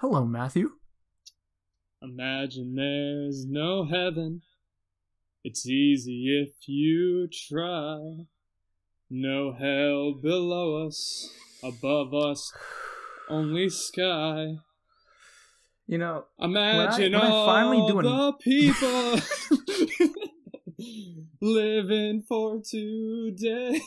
Hello, Matthew. Imagine there's no heaven. It's easy if you try. No hell below us, above us, only sky. You know, Imagine when I all finally do an- the people living for today.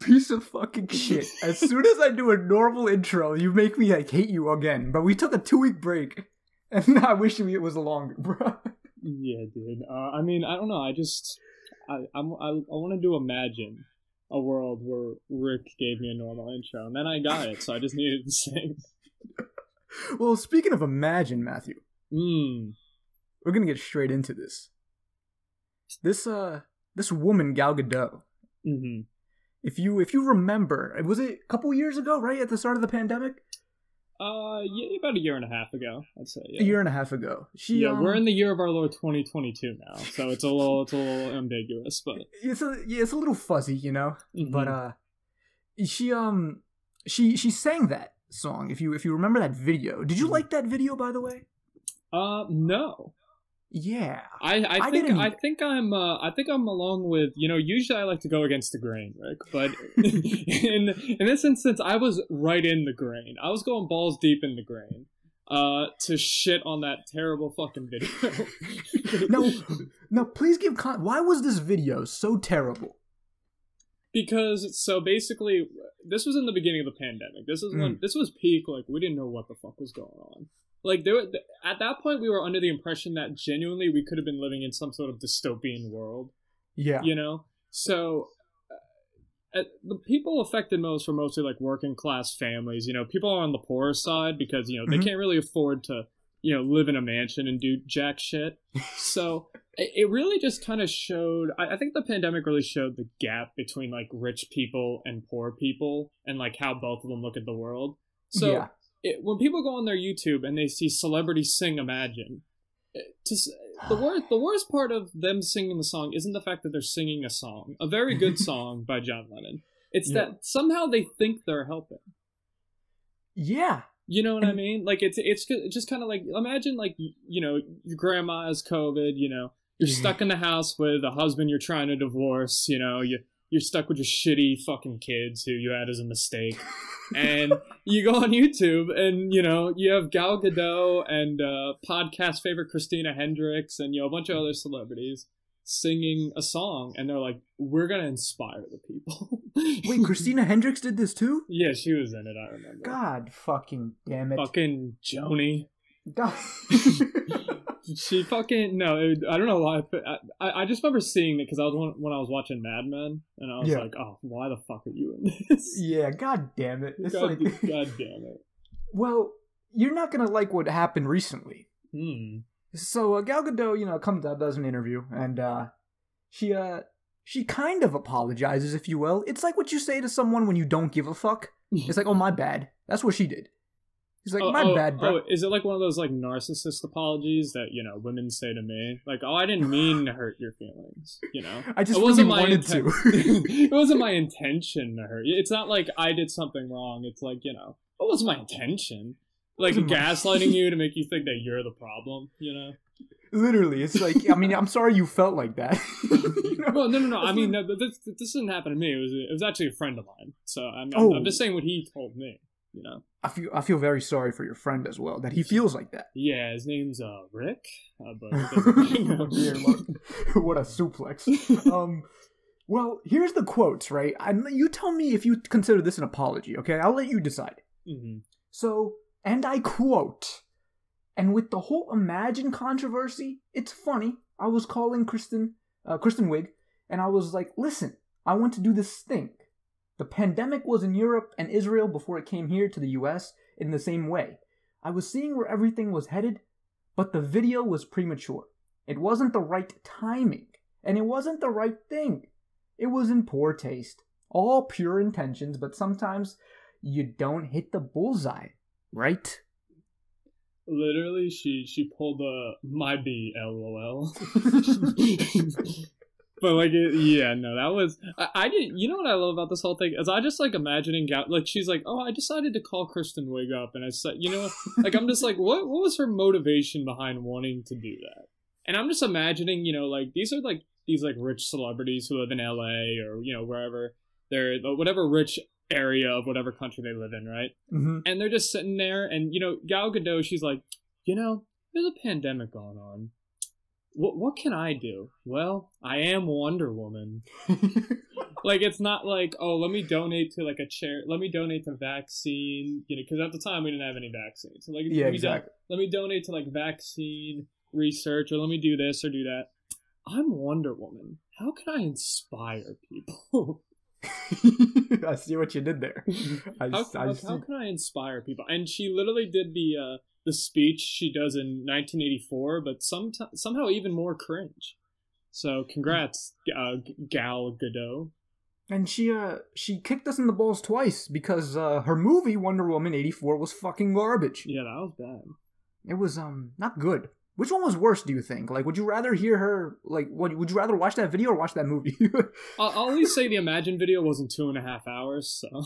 Piece of fucking shit. As soon as I do a normal intro, you make me like hate you again. But we took a two week break, and now I wish it was a longer, bro. Yeah, dude. Uh, I mean, I don't know. I just, I, I'm, I, I want to do imagine a world where Rick gave me a normal intro, and then I got it, so I just needed to sing. Well, speaking of imagine, Matthew, Mmm. we're gonna get straight into this. This uh, this woman Gal Gadot. Mm-hmm. If you if you remember, was it a couple years ago, right at the start of the pandemic? Uh, yeah, about a year and a half ago, I'd say. Yeah. A year and a half ago. She yeah, um, we're in the year of our Lord 2022 now, so it's a little, it's a little ambiguous, but it's a yeah, it's a little fuzzy, you know. But Mhm. uh, she um, she she sang that song. If you if you remember that video, did you Mhm. like that video by the way? uh, no. Yeah. I, I, I think I think I'm uh, I think I'm along with you know usually I like to go against the grain Rick but in in this instance I was right in the grain I was going balls deep in the grain uh to shit on that terrible fucking video No, no. Please give con. Why was this video so terrible? because so basically this was in the beginning of the pandemic this is when Mm. this was peak like we didn't know what the fuck was going on like there at that point we were under the impression that genuinely we could have been living in some sort of dystopian world Yeah. you know so uh, the people affected most were mostly like working class families you know people are on the poorer side because you know they Mhm. can't really afford to you know live in a mansion and do jack shit so it, it really just kind of showed I, I think the pandemic really showed the gap between like rich people and poor people and like how both of them look at the world so yeah. It, when people go on their YouTube and they see celebrities sing Imagine, it- to, the worst the worst part of them singing the song isn't the fact that they're singing a song, a very good song by John Lennon. It's Yeah. that somehow they think they're helping. Yeah. You know what I mean? Like it's it's just kind of like imagine like you know your grandma has COVID. You know you're Yeah. stuck in the house with a husband you're trying to divorce. You know you you're stuck with your shitty fucking kids who you had as a mistake. and you go on YouTube and you know you have Gal Gadot and uh, podcast favorite Christina Hendricks and you know a bunch of other celebrities singing a song and they're like we're gonna inspire the people. Wait, Christina Hendricks did this too? yeah, she was in it. I remember. God fucking damn it. Fucking Joni. God. She fucking no. It, I don't know why. I, I I just remember seeing it because I was when, when I was watching Mad Men and I was Yeah. like, oh, why the fuck are you in this? yeah, god damn it. It's God, like God damn it. Well, you're not gonna like what happened recently. Hmm. So uh, Gal Gadot, you know, comes out, does an interview, and uh, she uh, she kind of apologizes, if you will. It's like what you say to someone when you don't give a fuck. It's like, oh my bad. That's what she did. He's like, Oh, my oh, bad, bro. Oh, is it like one of those like narcissist apologies that you know women say to me, like, "Oh, I didn't mean to hurt your feelings," you know? I just it wasn't my wanted inten- to. it wasn't my intention to hurt you. It's not like I did something wrong. It's like you know, it wasn't my intention. Like gaslighting you to make you think that you're the problem, you know? Literally, it's like, I mean, I'm sorry you felt like that. You know? Well, no, no, no. I mean, no, this this didn't happen to me. It was it was actually a friend of mine. So I'm I'm, Oh. I'm just saying what he told me. You know? I feel I feel very sorry for your friend as well that he feels like that. Yeah, his name's uh Rick. Uh, but it doesn't- you know. Yeah, what- what a suplex. Um, well, here's the quotes, right? And you tell me if you consider this an apology, okay? I'll let you decide. Mhm. So, and I quote, and with the whole Imagine controversy, it's funny. I was calling Kristen, uh, Kristen Wiig, and I was like, listen, I want to do this thing. The pandemic was in Europe and Israel before it came here to the US in the same way. I was seeing where everything was headed, but the video was premature. It wasn't the right timing, and it wasn't the right thing. It was in poor taste. All pure intentions, but sometimes you don't hit the bullseye, right? Literally, she she pulled a my B lol. but like, it, yeah, no, that was I, I did. You know what I love about this whole thing is I just like imagining Gal- like she's like, oh, I decided to call Kristen Wiig up, and I said, you know, like I'm just like, what what was her motivation behind wanting to do that? And I'm just imagining, you know, like these are like these like rich celebrities who live in L.A. or you know wherever they're whatever rich area of whatever country they live in, right? hmm And they're just sitting there, and you know, Gal Gadot, she's like, you know, there's a pandemic going on. What what can I do? Well, I am Wonder Woman. Like it's not like oh, let me donate to like a chair. Let me donate to vaccine. You know, because at the time we didn't have any vaccines. So like, yeah, let me, don- exactly. let me donate to like vaccine research, or let me do this or do that. I'm Wonder Woman. How can I inspire people? I see what you did there. I, how, I how, how can I inspire people? And she literally did the uh, the speech she does in 1984, but some somehow even more cringe. So congrats, uh, Gal Gadot. And she uh she kicked us in the balls twice because uh her movie Wonder Woman 84 was fucking garbage. Yeah, that was bad. It was um not good. Which one was worse, do you think? Like would you rather hear her like what would you rather watch that video or watch that movie? I'll, I'll at least say the Imagine video wasn't two and a half hours, so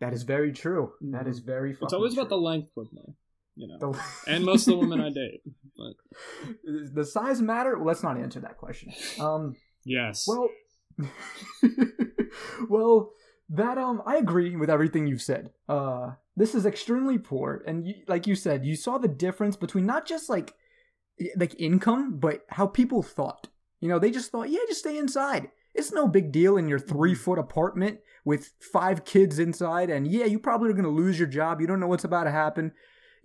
that is very true. That is very fucking it's always about the true. length with me, you know. the And most of the women I date. But the size matter? Let's not answer that question. Um yes, Well, well, that um, I agree with everything you've said. Uh, this is extremely poor, and you, like you said, you saw the difference between not just like like income, but how people thought. You know, they just thought, yeah, just stay inside. It's no big deal in your three foot apartment with five kids inside, and yeah, you probably are gonna lose your job. You don't know what's about to happen.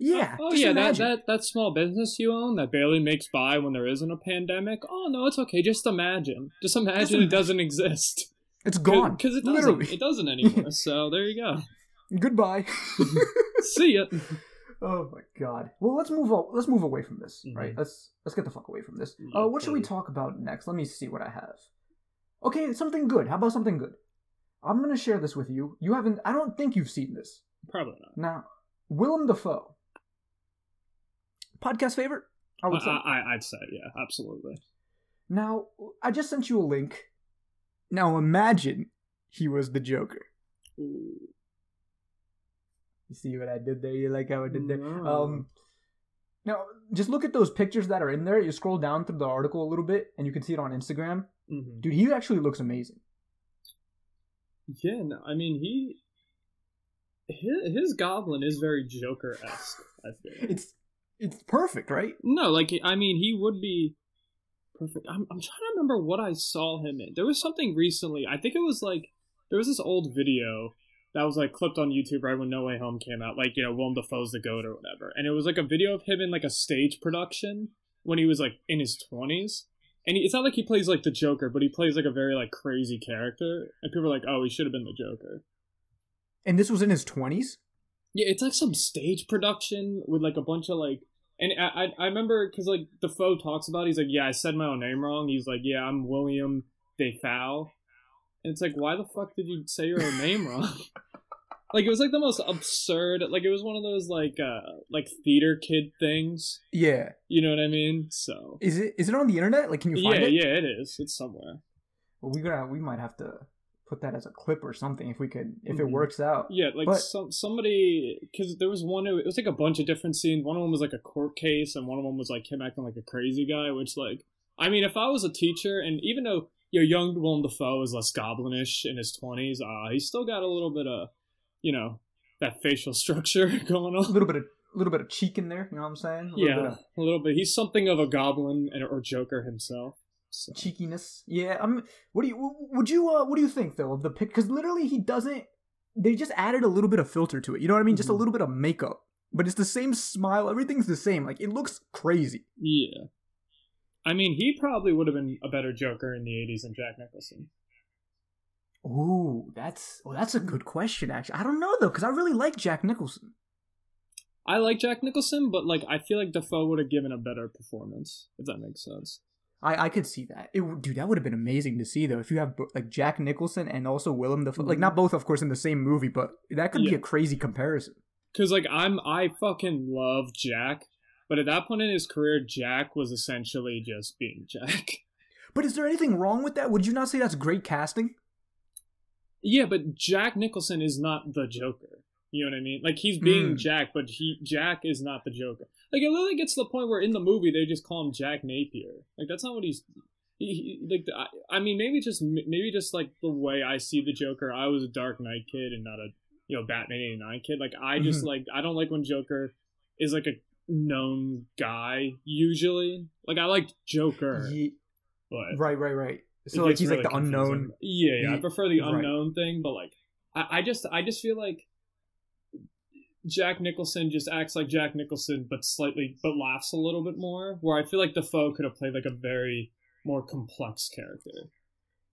Yeah. Oh, just yeah, that, imagine. that that small business you own that barely makes by when there isn't a pandemic. Oh no, it's okay. Just imagine. Just imagine it imagine. doesn't exist. it's gone. because it doesn't. Literally. It doesn't anymore. so there you go. Goodbye. See ya. Oh my god. Well, let's move on. Let's move away from this, Mhm. right? Let's let's get the fuck away from this. Uh, what should we talk about next? Let me see what I have. Okay, something good. How about something good? I'm gonna share this with you. You haven't. I don't think you've seen this. Probably not. Now, Willem Dafoe. Podcast favorite? I would say. I, I'd say yeah, absolutely. Now, I just sent you a link. Now imagine he was the Joker. Ooh. You see what I did there? You like how I did there? No. Um, now, just look at those pictures that are in there. You scroll down through the article a little bit, and you can see it on Instagram. Mhm. Dude, he actually looks amazing. Yeah, no, I mean he. His, his goblin is very Joker esque. I feel. It's it's perfect, right? No, like I mean, he would be perfect. I'm I'm trying to remember what I saw him in. There was something recently. I think it was like there was this old video that was like clipped on YouTube right when No Way Home came out. Like you know, Willem Dafoe's the goat or whatever, and it was like a video of him in like a stage production when he was like in his twenties. And he, it's not like he plays like the Joker, but he plays like a very like crazy character, and people are like, "Oh, he should have been the Joker." And this was in his twenties. Yeah, it's like some stage production with like a bunch of like, and I I, I remember because like Dafoe talks about, it, he's like, yeah, I said my own name wrong. He's like, yeah, I'm William Defoe, and it's like, why the fuck did you say your own name wrong? like it was like the most absurd. Like it was one of those like uh like theater kid things. Yeah. You know what I mean? So Is it is it on the internet? Like, can you yeah, find it? yeah, it is. It's somewhere. Well, we gotta we might have to put that as a clip or something if we could if it Mhm. works out. Yeah, like But- some somebody because there was one. It was like a bunch of different scenes. One of them was like a court case, and one of them was like him acting like a crazy guy. Which, like, I mean, if I was a teacher, and even though your young Willem Dafoe is less goblinish in his twenties, uh, he's still got a little bit of, you know, that facial structure going on A little bit of a little bit of cheek in there. You know what I'm saying? A little bit Yeah, of a little bit. He's something of a goblin and or Joker himself. So. cheekiness. Yeah. I'm. What do you would you uh what do you think though of the pick? Because literally he doesn't. They just added a little bit of filter to it. You know what I mean? Just a Mhm. little bit of makeup. But it's the same smile. Everything's the same. Like it looks crazy. Yeah. I mean, he probably would have been a better Joker in the '80s than Jack Nicholson. Ooh, that's well, that's a good question. Actually, I don't know though, because I really like Jack Nicholson. I like Jack Nicholson, but like I feel like Dafoe would have given a better performance, if that makes sense. I, I could see that. It, dude, that would have been amazing to see though. If you have like Jack Nicholson and also Willem Dafoe, like not both, of course, in the same movie, but that could be a crazy comparison. Cause like I'm I fucking love Jack, but at that point in his career, Jack was essentially just being Jack. But is there anything wrong with that? Would you not say that's great casting? Yeah, but Jack Nicholson is not the Joker. You know what I mean? Like he's being Mm. Jack, but he Jack is not the Joker. Like it literally gets to the point where in the movie they just call him Jack Napier. Like that's not what he's. He, he, like I, I mean, maybe just maybe just like the way I see the Joker. I was a Dark Knight kid and not a you know Batman eighty nine kid. Like I just Mhm. like I don't like when Joker is like a known guy usually. Like I like Joker, Ye- but right, right, right. So like he's really like the unknown. confusing. Yeah, yeah. I prefer the right. unknown thing, but like, I, I just, I just feel like Jack Nicholson just acts like Jack Nicholson, but slightly, but laughs a little bit more. Where I feel like Dafoe could have played like a very more complex character.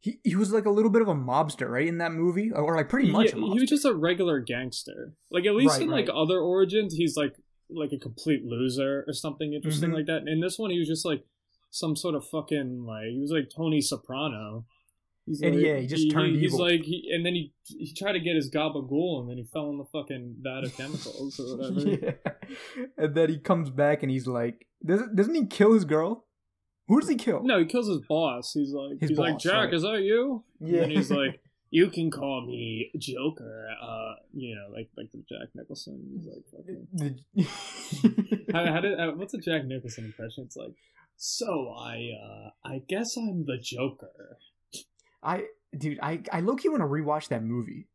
He he was like a little bit of a mobster, right, in that movie, or like pretty much. Yeah, he was just a regular gangster. Like at least Right, in like other origins, he's like like a complete loser or something interesting Mhm. like that. In this one, he was just like some sort of fucking like he was like Tony Soprano. He's And like, yeah, he just turned He's evil. like he, and then he he tried to get his gabagool, and then he fell in the fucking vat of chemicals or whatever. yeah. And then he comes back and he's like, doesn't doesn't he kill his girl? Who does he kill? No, he kills his boss. He's like His he's like Jack, right. is that you? Yeah. And he's like. You can call me Joker, uh, you know, like like the Jack Nicholson. He's like fucking how, how did uh, what's a Jack Nicholson impression? It's like, so I uh I guess I'm the Joker. I dude, I I low key want to rewatch that movie.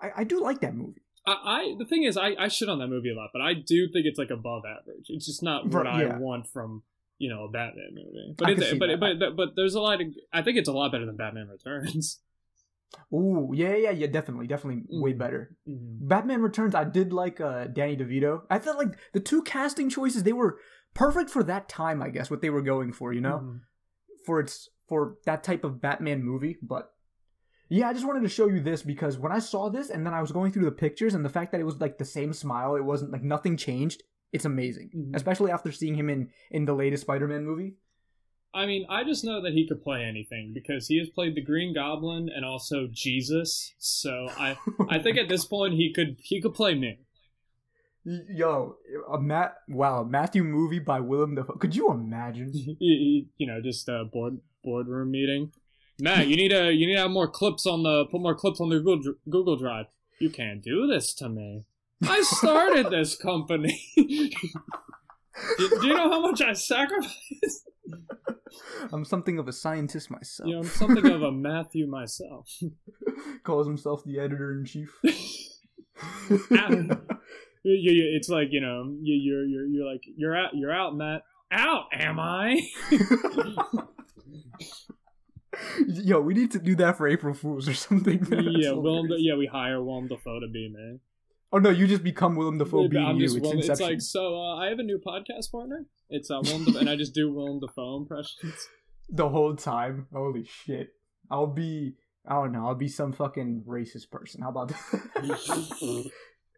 I I do like that movie. I, I the thing is I I shit on that movie a lot, but I do think it's like above average. It's just not what Right, I want from you know a Batman movie. But it's, but, but but but there's a lot of I think it's a lot better than Batman Returns. Ooh, yeah, yeah, yeah, definitely, definitely way Mhm. better. Mm-hmm. Batman Returns, I did like uh Danny DeVito. I felt like the two casting choices they were perfect for that time. I guess what they were going for, you know, Mm-hmm. for its for that type of Batman movie. But yeah, I just wanted to show you this because when I saw this and then I was going through the pictures and the fact that it was like the same smile, it wasn't like nothing changed. It's amazing, Mhm. especially after seeing him in in the latest Spider-Man movie. I mean, I just know that he could play anything because he has played the Green Goblin and also Jesus. So I I think at this point he could he could play me. Yo, a Matt, wow, Matthew movie by Willem Dafoe. Could you imagine? you, know, just a board boardroom meeting. Matt, you need to you need to have more clips on the put more clips on the Google Google Drive. You can't do this to me. I started this company. do, do you know how much I sacrificed? I'm something of a scientist myself. You know, I'm something of a Matthew myself. Calls himself the editor in chief. You- you- it's like you know, you're you're you're like you're out you're out, Matt. Out, am I? Yo, we need to do that for April Fools or something. Yeah, Willem. Yeah, we hire Willem Dafoe to be me. Oh no, you just become Willem Dafoe being I'm you. just It's Willem, it's like so. Uh, I have a new podcast partner. It's uh, Willem, Dafoe, and I just do Willem Dafoe impressions. the whole time. Holy shit! I'll be. I don't know. I'll be some fucking racist person. How about that?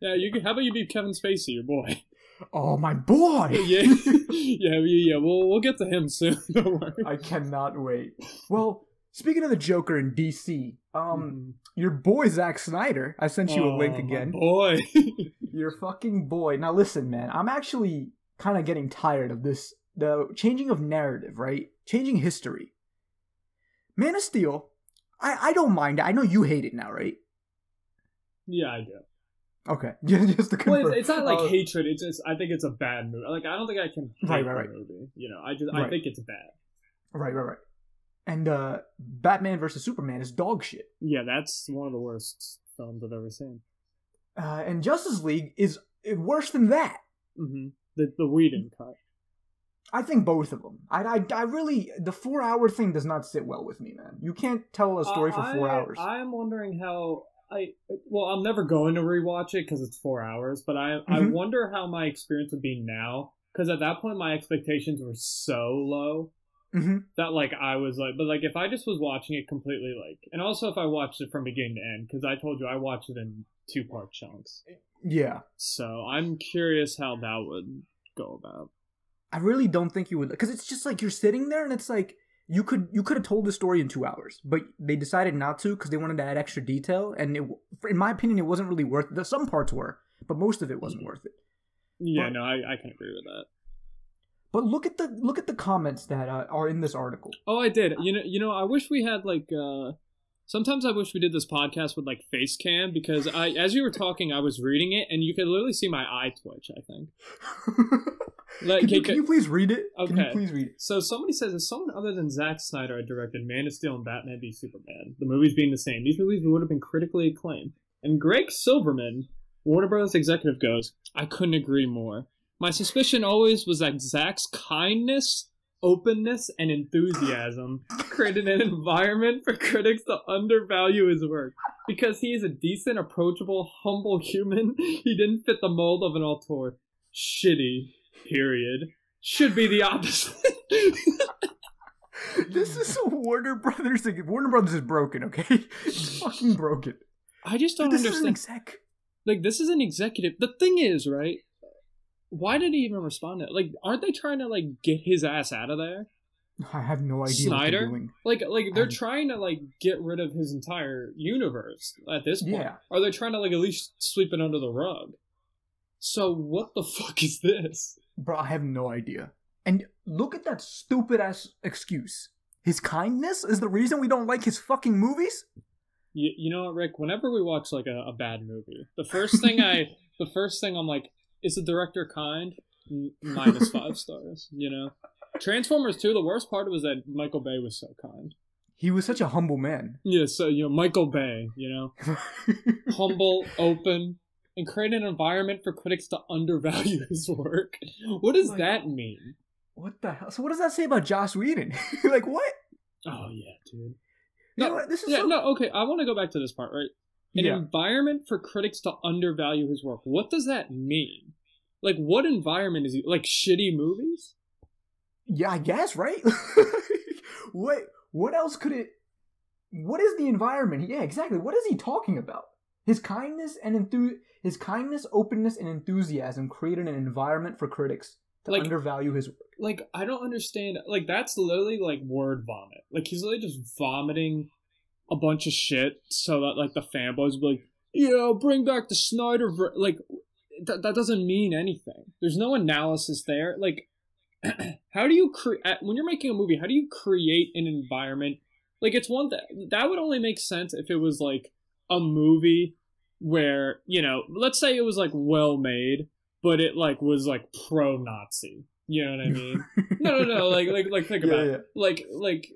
Yeah, you. Can, how about you be Kevin Spacey, your boy? Oh my boy! yeah, yeah, yeah. We'll we'll get to him soon. Don't worry. I cannot wait. Well, speaking of the Joker in DC, um, your boy Zack Snyder. I sent you a link Oh, my again. boy. Your fucking boy. Now listen, man. I'm actually kind of getting tired of this. The changing of narrative, right? Changing history. Man of Steel. I I don't mind. I know you hate it now, right? yeah, I do. Okay, just to confirm. Well, it's, it's not like Uh, hatred. It's just I think it's a bad movie. Like I don't think I can hate Right, right, the right. movie. You know, I just I think it's bad. Right, right, right. And uh Batman versus Superman is dog shit. Yeah, that's one of the worst films I've ever seen. Uh, and Justice League is worse than that. hmm The the Whedon cut. I think both of them. I, I, I really the four hour thing does not sit well with me, man. You can't tell a story for four I- hours. I'm wondering how I. Well, I'm never going to rewatch it because it's four hours. But I I Mhm. wonder how my experience would be now because at that point my expectations were so low hmm that like I was like, but like if I just was watching it completely like, and also if I watched it from beginning to end because I told you I watched it in two part chunks. Yeah, So I'm curious how that would go about. I really don't think you would because it's just like you're sitting there and it's like you could you could have told the story in two hours, but they decided not to because they wanted to add extra detail, and it, in my opinion, it wasn't really worth. it. Some parts were, but most of it wasn't worth it. Yeah, But- no, I, I can agree with that. But look at the look at the comments that uh, are in this article. Oh, I did. You know, you know, I wish we had like. uh Sometimes I wish we did this podcast with like face cam because I, as you were talking, I was reading it and you could literally see my eye twitch. I think. Like, can, you, can- you please read it? Can you please read it? So somebody says if someone other than Zack Snyder had directed Man of Steel and Batman v Superman, the movies being the same, these movies would have been critically acclaimed. And Greg Silverman, Warner Brothers executive, goes, I couldn't agree more. My suspicion always was that Zack's kindness, openness, and enthusiasm created an environment for critics to undervalue his work. Because he is a decent, approachable, humble human, he didn't fit the mold of an auteur. Shitty. Period. Should be the opposite. This is a Warner Brothers thing. Warner Brothers is broken, okay? It's fucking broken. I just don't this is an understand. exec. like, this is an executive. The thing is, right? Why did he even respond to Like, aren't they trying to, like, get his ass out of there? I have no idea Snyder? what they're doing. Like, like they're trying to, like, get rid of his entire universe at this point. Yeah. Or they're trying to, like, at least sweep it under the rug. So, what the fuck is this? Bro, I have no idea. And look at that stupid ass excuse. His kindness is the reason we don't like his fucking movies? You, you know what, Rick? Whenever we watch like a, a bad movie, the first thing I, the first thing I'm like, is the director kind? minus Five stars. You know, Transformers two. The worst part was that Michael Bay was so kind. He was such a humble man. Yeah, so you know Michael Bay. You know, humble, open, and create an environment for critics to undervalue his work. What does Like- that mean? what the hell? So what does that say about Joss Whedon? like what? Oh yeah, dude. You No, know? This is Yeah, so- no, okay. I want to go back to this part, right? An yeah. environment for critics to undervalue his work. What does that mean? Like, what environment is he? Like, shitty movies? Yeah, I guess, right? what what else could it What is the environment? Yeah, exactly. What is he talking about? His kindness and enthu- his kindness, openness and enthusiasm created an environment for critics to Like- undervalue his work. Like, I don't understand. Like, that's literally like word vomit. Like, he's literally just vomiting a bunch of shit so that like the fanboys be like, "Yeah, bring back the Snyder." ver-" Like, that that doesn't mean anything. There's no analysis there. Like, how do you create when you're making a movie? How do you create an environment? Like, it's one that that would only make sense if it was like a movie where you know, let's say it was like well made, but it like was like pro Nazi. You know what I mean? no, no, no. Like, like, like, think Yeah, about yeah. it. Like, like,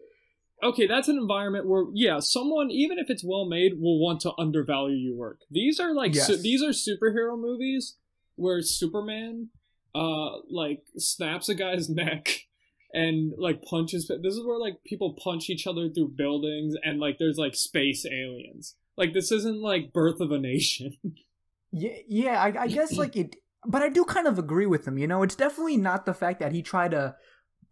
okay, that's an environment where, yeah, someone, even if it's well made, will want to undervalue your work. These are like, su- these are superhero movies where Superman, uh, like snaps a guy's neck and like punches. This is where like people punch each other through buildings and like there's like space aliens. Like this isn't like Birth of a Nation. Yeah, yeah. I, I guess like it, but I do kind of agree with him. You know, it's definitely not the fact that he tried to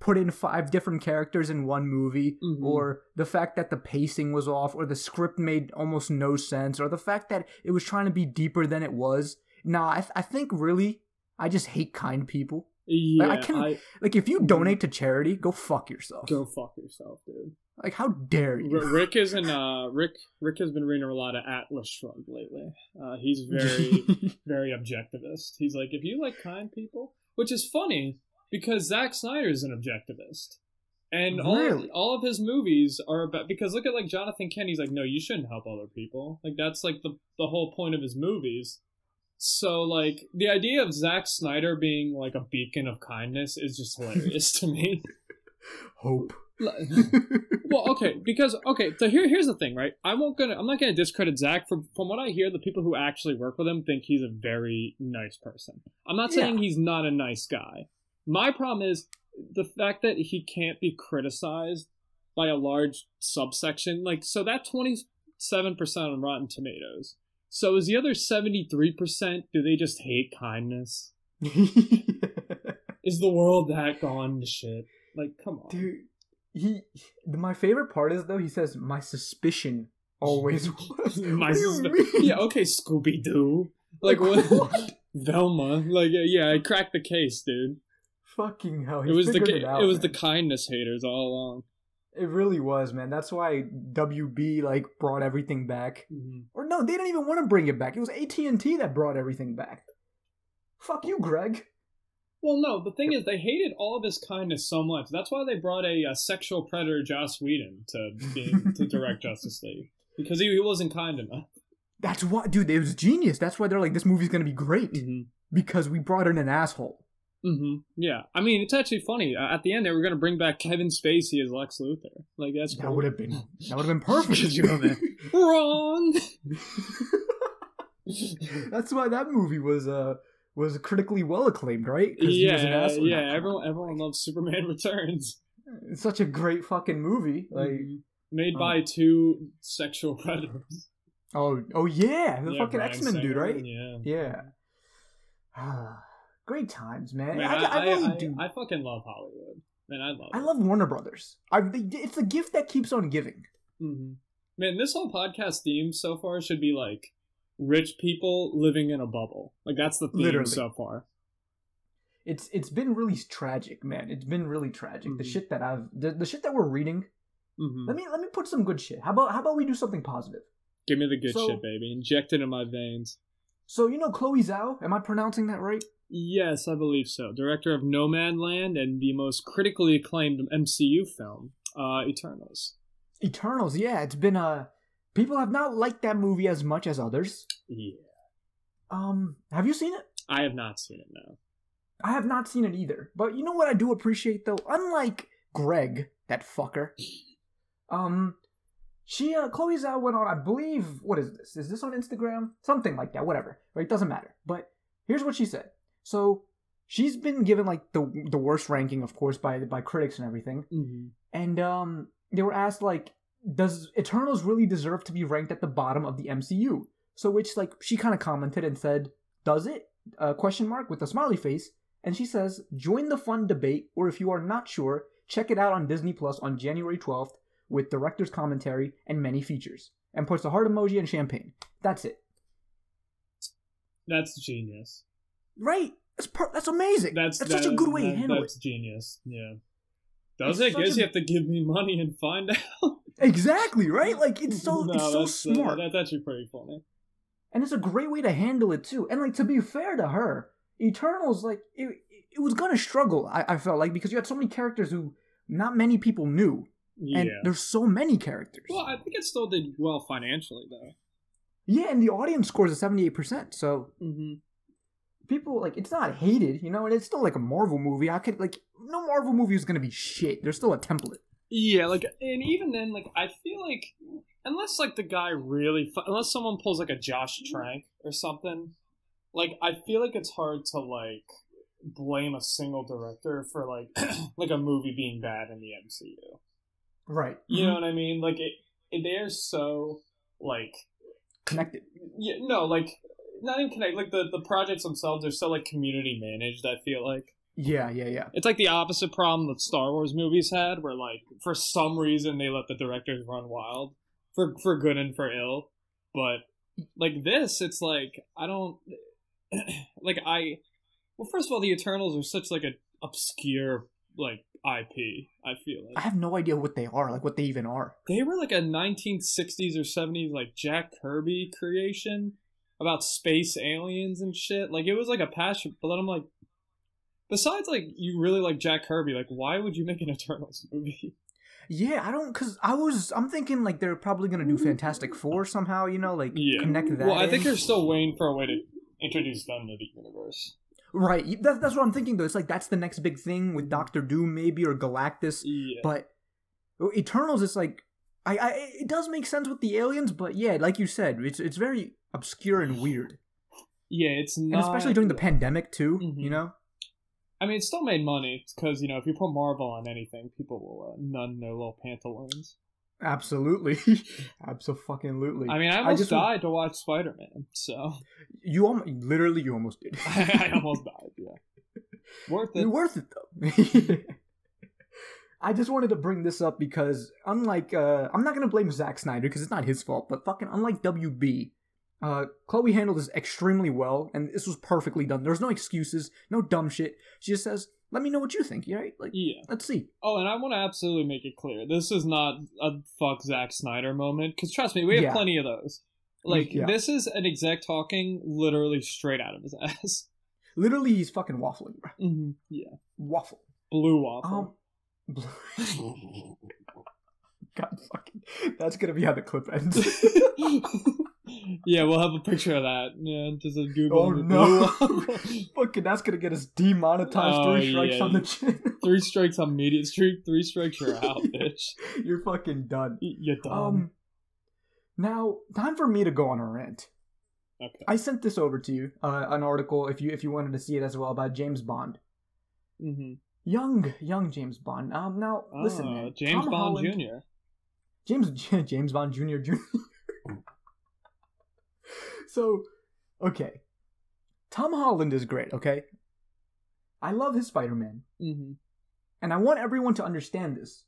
put in five different characters in one movie, Mhm. or the fact that the pacing was off, or the script made almost no sense, or the fact that it was trying to be deeper than it was. Nah, I, I think really, I just hate kind people. yeah, I can- I, Like, if you Mhm. donate to charity, go fuck yourself. go fuck yourself, dude. Like, how dare you? Rick is in uh Rick Rick has been reading a lot of Atlas Shrugged lately. Uh, he's very very objectivist. He's like, if you like kind people, which is funny because Zack Snyder is an objectivist, and all Really? all of his movies are about because look at like Jonathan Kent. He's like, no, you shouldn't help other people. Like that's like the the whole point of his movies. So like the idea of Zack Snyder being like a beacon of kindness is just hilarious to me. Hope. well, okay, because okay, so here here's the thing, right? I won't gonna I'm not gonna discredit Zack from from what I hear. The people who actually work with him think he's a very nice person. I'm not saying he's not a nice guy. My problem is the fact that he can't be criticized by a large subsection. Like, so that 27 percent on Rotten Tomatoes. So is the other 73 percent? Do they just hate kindness? Is the world that gone to shit? Like, come on. Dude, he. My favorite part is though he says my suspicion always was. My what do you mean? Yeah, okay, Scooby Doo. Like what? Velma. Like yeah, I cracked the case, dude. Fucking hell! He It was the it, out, it was the kindness haters all along. It really was, man. That's why WB like brought everything back. Or no, they didn't even want to bring it back. It was AT and T that brought everything back. Fuck you, Greg. Well, no, the thing is, they hated all of his kindness so much. That's why they brought a, a sexual predator, Joss Whedon, to be, to direct Justice League because he, he wasn't kind enough. That's why, dude. It was genius. That's why they're like, this movie's gonna be great Mm-hmm. because we brought in an asshole. Mm-hmm. Yeah, I mean, it's actually funny. Uh, at the end, they were gonna bring back Kevin Spacey as Lex Luthor. Like that's That cool. would have been that would have been perfect. You know that wrong. That's why that movie was uh was critically well acclaimed, right? 'Cause he was an yeah, yeah. Everyone, everyone loves Superman Returns. It's such a great fucking movie. Like, Mhm. made Oh. by two sexual predators. oh, oh yeah, the Yeah, fucking X Men dude, right? Yeah. Yeah. great times, man. Man, I, I, I, really I, do. I, fucking love Hollywood. Man, I love. I it. love Warner Brothers. I, it's the gift that keeps on giving. hmm Man, this whole podcast theme so far should be like rich people living in a bubble. Like that's the theme Literally. so far. It's it's been really tragic, man. It's been really tragic. The Mhm. shit that I've the, the shit that we're reading. hmm Let me let me put some good shit. How about how about we do something positive? Give me the good So- shit, baby. Inject it in my veins. So you know Chloe Zhao. Am I pronouncing that right? Yes, I believe so. Director of Nomadland and the most critically acclaimed MCU film, uh, Eternals. Eternals. Yeah, it's been a people have not liked that movie as much as others. Yeah. Um, have you seen it? I have not seen it now. I have not seen it either. But you know what I do appreciate though? Unlike Greg, that fucker, um, she, uh, Chloe Zhao went on, I believe, what is this? Is this on Instagram? Something like that, whatever. Right? Doesn't matter. But here's what she said. So she's been given like the the worst ranking, of course, by by critics and everything. Mm-hmm. And um, they were asked like, does Eternals really deserve to be ranked at the bottom of the MCU? So which like she kind of commented and said, does it? Uh, question mark with a smiley face. And she says, join the fun debate, or if you are not sure, check it out on Disney Plus on January 12th with director's commentary and many features. And puts a heart emoji and champagne. That's it. That's genius. Right? That's per- that's amazing. That's That's such a good way to handle That's it. That's genius. Yeah. Does It's it? Guess a- you have to give me money and find out. Exactly, right? Like it's so No, it's so uh, smart. that's actually pretty funny. and it's a great way to handle it too. And like to be fair to her, Eternals like it, it was gonna struggle. I, I felt like because you had so many characters who not many people knew, Yeah. and there's so many characters. Well, I think it still did well financially, though. yeah, and the audience scores a seventy eight percent. So Mm-hmm. People like it's not hated, you know, and it's still like a Marvel movie. I could like no Marvel movie is gonna be shit. There's still a template. Yeah, like, and even then, like, I feel like unless like the guy really, unless someone pulls like a Josh Trank or something, like I feel like it's hard to like blame a single director for like like a movie being bad in the MCU. Right. You know mm-hmm. what I mean? Like it, it they're so like Connected. yeah, no, like not even connect. Like the the projects themselves are so like community managed. I feel like. Yeah, yeah, yeah. It's like the opposite problem that Star Wars movies had, where like for some reason they let the directors run wild, for for good and for ill. But like this, it's like I don't like I. Well, first of all, the Eternals are such like a obscure like IP. I feel like I have no idea what they are, like what they even are. they were like a 1960s or 70s like Jack Kirby creation about space aliens and shit. Like it was like a passion, but then I'm like, besides like you really like Jack Kirby, like why would you make an Eternals movie? Yeah, I don't, cause I was, I'm thinking like they're probably gonna do Fantastic Four somehow, you know, like Yeah. connect that. well, I think in. they're still waiting for a way to introduce them to the universe. right. That's that's what I'm thinking though. It's like that's the next big thing with Doctor Doom maybe or Galactus, Yeah. but Eternals is like, I, I, it does make sense with the aliens, but yeah, like you said, it's it's very obscure and weird, yeah, it's and especially during the pandemic too. Mhm. You know. I mean, it still made money because you know if you put Marvel on anything, people will uh, nun their little pantaloons. Absolutely, absolutely. I mean, I I almost just- died to watch Spider Man, so you almost, literally, you almost did. I almost died. Yeah, worth it. You're worth it though. I just wanted to bring this up because unlike uh I'm not gonna blame Zack Snyder because it's not his fault, but fucking unlike WB, uh Chloe handled this extremely well and this was perfectly done. There's no excuses, no dumb shit. She just says, Let me know what you think, you right? Like Yeah. let's see. Oh, and I want to absolutely make it clear: this is not a fuck Zack Snyder moment. Because trust me, we have Yeah. plenty of those. Like Yeah. this is an exec talking literally straight out of his ass. Literally, he's fucking waffling, bro. hmm Yeah, Waffle. blue waffle. Um, God fucking. That's gonna be how the clip ends. yeah, we'll have a picture of that. Yeah, just a Google. Oh, no. fucking, that's gonna get us demonetized. Oh, Three strikes yeah. on the chin. three strikes on media Street. Three strikes, you're out, bitch. You're fucking done. You're done. Um. Now, time for me to go on a rant. okay. I sent this over to you, uh, an article if you if you wanted to see it as well about James Bond, Mm-hmm. Young young James Bond. Um, now listen, Oh, man, James Tom Bond Holland- Jr. James James Bond Jr. Jr. so, okay, Tom Holland is great. Okay, I love his Spider Man, Mm-hmm. and I want everyone to understand this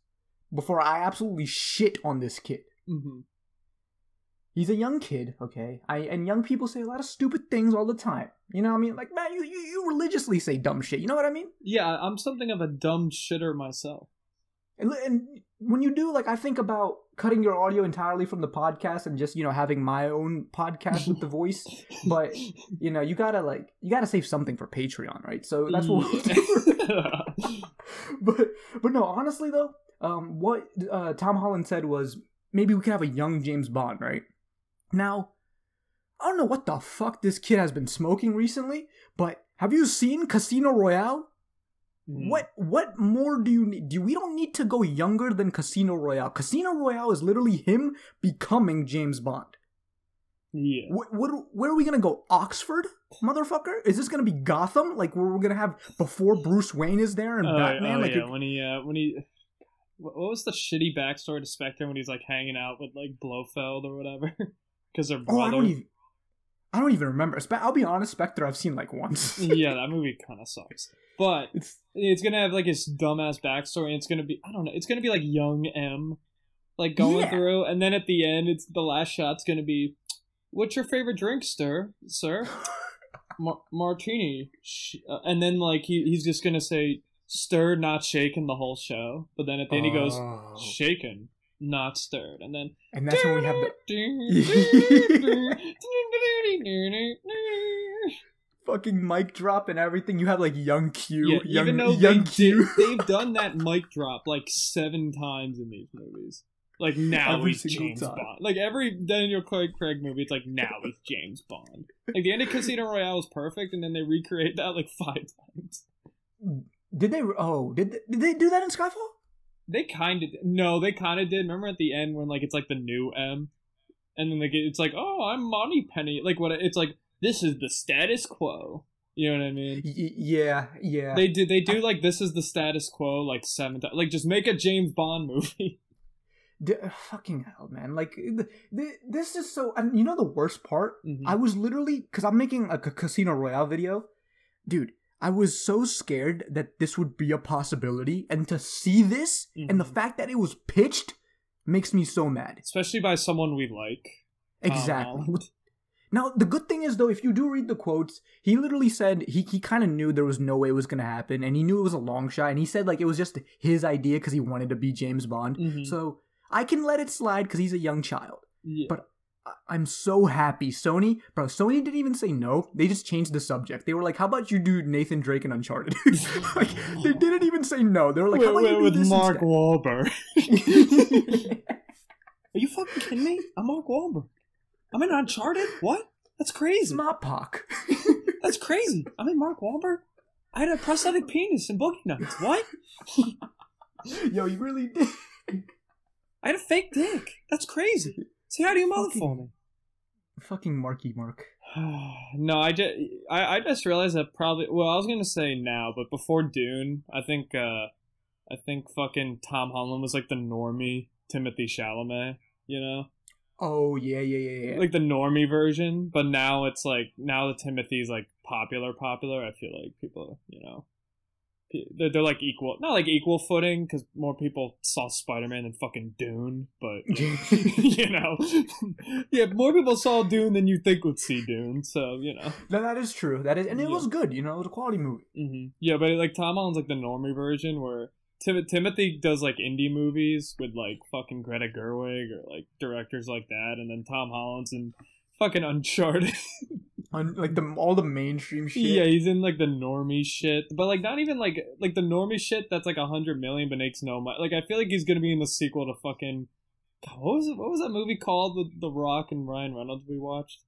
before I absolutely shit on this kid. Mm-hmm. He's a young kid, okay? I and young people say a lot of stupid things all the time. You know what I mean? Like, man, you, you you religiously say dumb shit. You know what I mean? Yeah, I'm something of a dumb shitter myself. And, and when you do, like, I think about cutting your audio entirely from the podcast and just you know having my own podcast with the voice. But you know, you gotta like you gotta save something for Patreon, right? So that's what we'll do. But but no, honestly though, um, what uh, Tom Holland said was maybe we could have a young James Bond, right? Now, I don't know what the fuck this kid has been smoking recently, but have you seen Casino Royale? Mhm. What what more do you need? Do we don't need to go younger than Casino Royale? Casino Royale is literally him becoming James Bond. Yeah. What, what where are we gonna go? Oxford, motherfucker? Is this gonna be Gotham? Like where we're gonna have before Bruce Wayne is there and Oh, Batman? oh, like yeah, it- when he uh, when he what what was the shitty backstory to Spectre when he's like hanging out with like Blofeld or whatever because they're Oh, I don't even. I don't even remember. I'll be honest, Spectre I've seen like once. yeah, that movie kind of sucks. But it's it's gonna have like his dumbass backstory. And it's gonna be I don't know. It's gonna be like young M, like going Yeah. through, and then at the end, it's the last shot's gonna be, "What's your favorite drink, sir? Sir, Mar- martini." Sh- uh, and then like he he's just gonna say stirred, not shaken the whole show. But then at the end he goes Oh. shaken, not stirred, and then and that's when we have the fucking mic drop and everything. You have like young Q, Yeah, young even though young they Q. did, they've done that mic drop like seven times in these movies. Like now Every he's James time. Bond. Like every Daniel Craig Craig movie, it's like now he's James Bond. Like the end of Casino Royale is perfect, and then they recreate that like five times. Did they? Oh, did they, did they do that in Skyfall? They kind of no, they kind of did. Remember at the end when like it's like the new M, and then like it's like oh I'm Moneypenny. Like what? It's like this is the status quo. You know what I mean? Y- yeah, yeah. They do. They do like this is the status quo like seven. Like just make a James Bond movie. D- fucking hell, man! Like th- th- this is so. And you know the worst part? Mhm. I was literally because I'm making like a Casino Royale video, dude. I was so scared that this would be a possibility, and to see this and the Mhm. fact that it was pitched makes me so mad. especially by someone we like. Exactly. Holland. Now the good thing is though, if you do read the quotes, he literally said he he kind of knew there was no way it was gonna happen, and he knew it was a long shot, and he said like it was just his idea because he wanted to be James Bond. Mhm. So I can let it slide because he's a young child. Yeah. but- I'm so happy. Sony, bro, Sony didn't even say no. They just changed the subject. They were like, "How about you do Nathan Drake and Uncharted?" like, they didn't even say no. They were like, "How about Wait, you do with this Mark instead?" Wahlberg. Are you fucking kidding me? I'm Mark Wahlberg. I'm in Uncharted. What? That's crazy. Smart. That's crazy. I'm in Mark Wahlberg. I had a prosthetic penis in Boogie Nights. What? Yo, you really did. I had a fake dick. That's crazy. Say hi to your mother Fucking- for me. Fucking Marky Mark. no, I just I, I just realized that probably well I was gonna say now, but before Dune, I think uh I think fucking Tom Holland was like the normie Timothée Chalamet, you know, Oh yeah, yeah, yeah, yeah. like the normie version. But now it's like now that Timothy's like popular, popular. I feel like people, you know, they're, they're like equal, not like equal footing because more people saw Spider Man than fucking Dune, but you know, yeah, more people saw Dune than you think would see Dune. So you know. no, that is true. That is, and it Yeah. was good. You know, it was a quality movie. hmm Yeah, but like Tom Holland's like the normie version where Tim- Timothy does like indie movies with like fucking Greta Gerwig or like directors like that, and then Tom Holland's in fucking Uncharted. On like the all the mainstream shit. Yeah, he's in like the normie shit, but like not even like like the normie shit that's like a hundred million but makes no money. Like I feel like he's gonna be in the sequel to fucking. What was it? What was that movie called with The Rock and Ryan Reynolds we watched?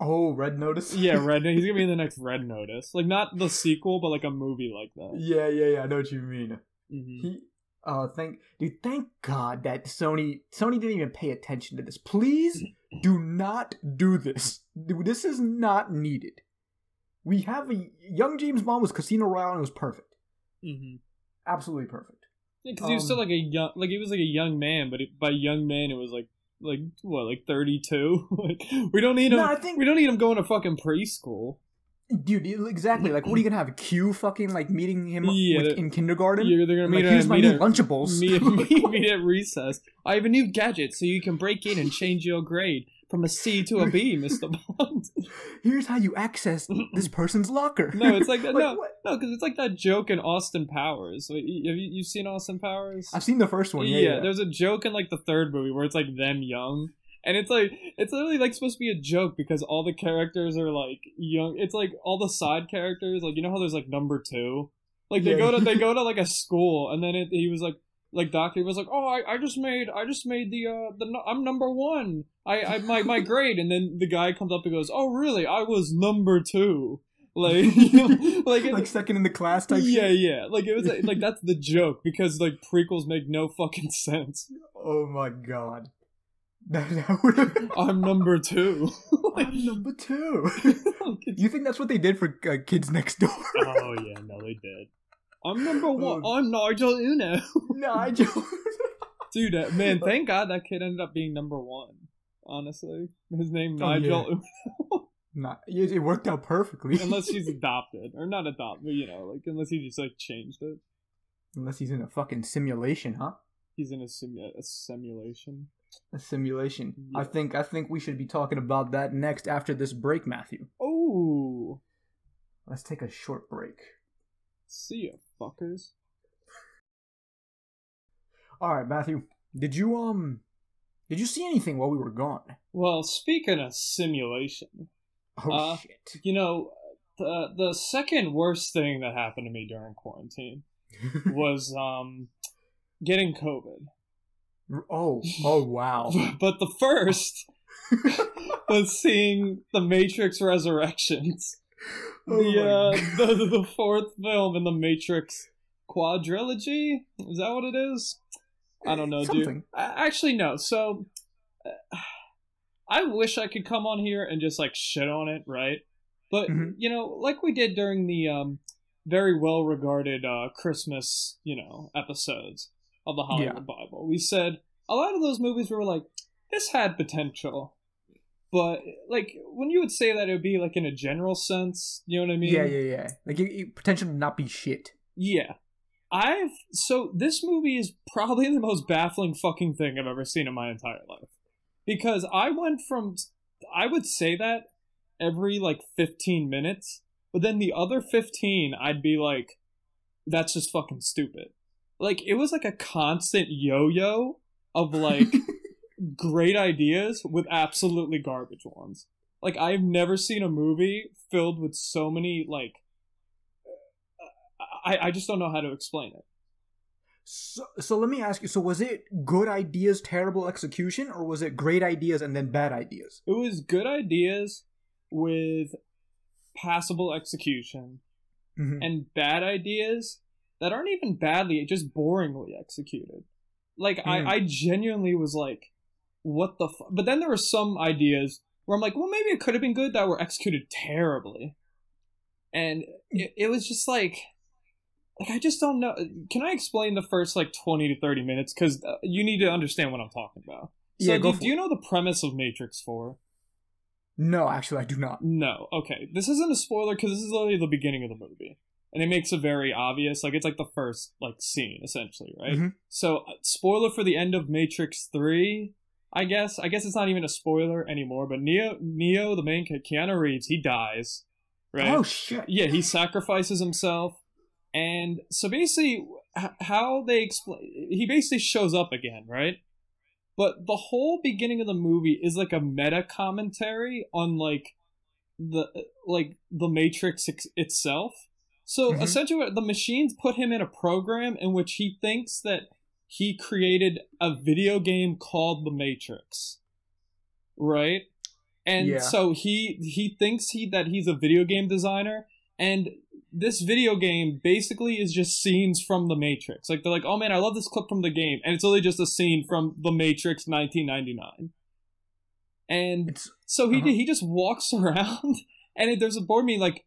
Oh, Red Notice. Yeah, Red. He's gonna be in the next Red Notice. Like not the sequel, but like a movie like that. yeah, yeah, yeah. I know what you mean. Mhm. He. Uh, thank dude. Thank God that Sony Sony didn't even pay attention to this. Please do not do this. This is not needed. We have a young James Bond was Casino Royale and it was perfect. Mhm. Absolutely perfect. Yeah, because he was still Um, like a young, like he was like a young man, but it, by young man it was like like what like thirty two. like we don't need him. No, I think- we don't need him going to fucking preschool. Dude, exactly. Like, what are you gonna have? Q fucking like meeting him Yeah, that- in kindergarten? You're, they're gonna like, meet, here's at, my meet, new at, Lunchables. meet, meet, meet at recess. I have a new gadget, so you can break in and change your grade from a C to a B, Mister Bond. here's how you access this person's locker. No, it's like that. Like, no, what? no, because it's like that joke in Austin Powers. Like, have you you seen Austin Powers? I've seen the first one. Yeah, yeah. there's a joke in like the third movie where it's like them young. And it's like it's literally like supposed to be a joke because all the characters are like young. It's like all the side characters, like you know how there's like number two, like they Yeah. go to they go to like a school, and then it, he was like like Doctor he was like, oh I, I just made I just made the uh the I'm number one. I, I my my grade, and then the guy comes up and goes, oh really? I was number two. Like like like second in the class type. yeah Shit. yeah like it was like that's the joke because like prequels make no fucking sense. Oh my god. That, that would have. I'm number two. I'm number two. you think that's what they did for uh, Kids Next Door? oh yeah, no, they did. I'm number one. Oh. I'm Nigel Uno. Nigel. Dude, uh, man, thank God that kid ended up being number one. Honestly, his name Oh, Nigel, yeah. Uno. It, it worked out perfectly. unless he's adopted or not adopted, you know, like unless he just like changed it. Unless he's in a fucking simulation, huh? He's in a, simu- a simulation. A simulation. I think I think we should be talking about that next after this break, Matthew. Oh, Let's take a short break. see ya, fuckers. All right, Matthew. Did you um did you see anything while we were gone? Well, speaking of simulation, Oh Uh, shit. you know, the the second worst thing that happened to me during quarantine was um getting COVID. Oh, oh wow. but the first was seeing the Matrix Resurrections, Oh the, uh, the the fourth film in the Matrix quadrilogy. Is that what it is? I don't know, dude. Something. A- Actually, no. So, uh, I wish I could come on here and just like shit on it, right? But Mhm. you know, like we did during the um very well regarded uh Christmas, you know, episodes of the Hollywood Yeah. Bible, we said a lot of those movies were like this had potential. But like when you would say that, it would be like in a general sense. You know what I mean? Yeah, yeah, yeah. Like it, it potential to not be shit. Yeah. I've so this movie is probably the most baffling fucking thing I've ever seen in my entire life. Because I went from I would say that every like 15 minutes, but then the other 15 I'd be like that's just fucking stupid. Like it was like a constant yo-yo of like great ideas with absolutely garbage ones. Like I've never seen a movie filled with so many like I, I just don't know how to explain it. So, so let me ask you. So was it good ideas, terrible execution, or was it great ideas and then bad ideas? It was good ideas with passable execution Mhm. and bad ideas that aren't even badly, just boringly executed. Like Hmm. I, I genuinely was like, what the? Fu-? But then there were some ideas where I'm like, well, maybe it could have been good that were executed terribly, and it, it was just like. Like I just don't know. Can I explain the first like twenty to thirty minutes? Because uh, you need to understand what I'm talking about. So, Yeah, go do, do you know the premise of Matrix Four? No, actually, I do not. No. Okay. This isn't a spoiler because this is literally the beginning of the movie, and it makes it very obvious. Like it's like the first like scene essentially, right? Mhm. So uh, spoiler for the end of Matrix Three, I guess. I guess it's not even a spoiler anymore. But Neo, Neo, the main Keanu Reeves, he dies, right? Oh shit. yeah, he sacrifices himself, and so basically, how they explain, he basically shows up again, right? But the whole beginning of the movie is like a meta commentary on like the like the Matrix itself. So Mhm. essentially, the machines put him in a program in which he thinks that he created a video game called The Matrix, right? And Yeah. so he he thinks he that he's a video game designer, and this video game basically is just scenes from The Matrix. Like they're like, oh man, I love this clip from the game, and it's only just a scene from The Matrix 1999. And It's so he Uh-huh. he just walks around, and it, there's a board meeting. Like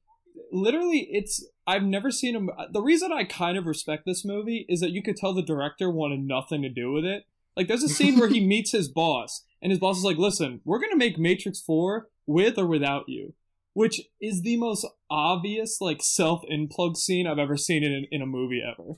literally, it's I've never seen him. Uh, the reason I kind of respect this movie is that you could tell the director wanted nothing to do with it. Like there's a scene where he meets his boss, and his boss is like, "Listen, we're gonna make Matrix Four with or without you," which is the most obvious like self implug scene I've ever seen in in a movie ever.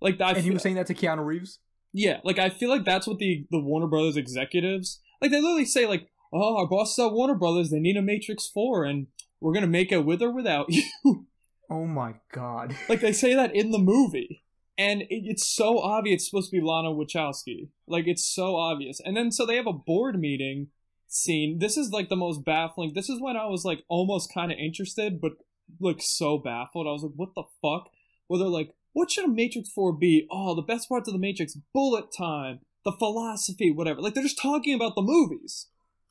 Like I and he was saying that to Keanu Reeves. yeah, like I feel like that's what the the Warner Brothers executives like. They literally say like, "Oh, our bosses at Warner Brothers, they need a Matrix Four, and we're gonna make it with or without you." Oh my god. like they say that in the movie, and it, it's so obvious it's supposed to be Lana Wachowski. Like it's so obvious, and then so they have a board meeting scene. This is like the most baffling. This is when I was like almost kind of interested, but like so baffled. I was like, "What the fuck?" Where they're like, "What should a Matrix Four be?" Oh, the best parts of the Matrix: bullet time, the philosophy, whatever. Like they're just talking about the movies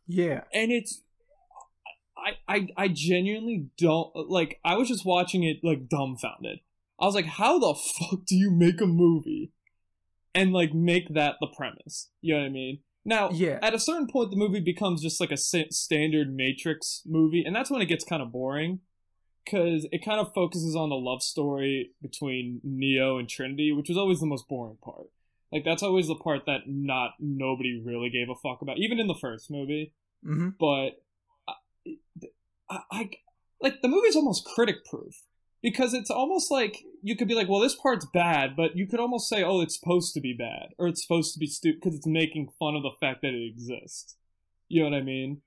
Yeah. and it's I, I I genuinely don't like I was just watching it like dumbfounded. I was like, how the fuck do you make a movie and like make that the premise? You know what I mean? Now, Yeah. at a certain point, the movie becomes just like a standard Matrix movie, and that's when it gets kind of boring because it kind of focuses on the love story between Neo and Trinity, which was always the most boring part. Like that's always the part that not nobody really gave a fuck about, even in the first movie Mm-hmm. but I, I, like the movie's almost critic proof because it's almost like you could be like, well, this part's bad, but you could almost say, oh, it's supposed to be bad or it's supposed to be stupid because it's making fun of the fact that it exists. You know what I mean?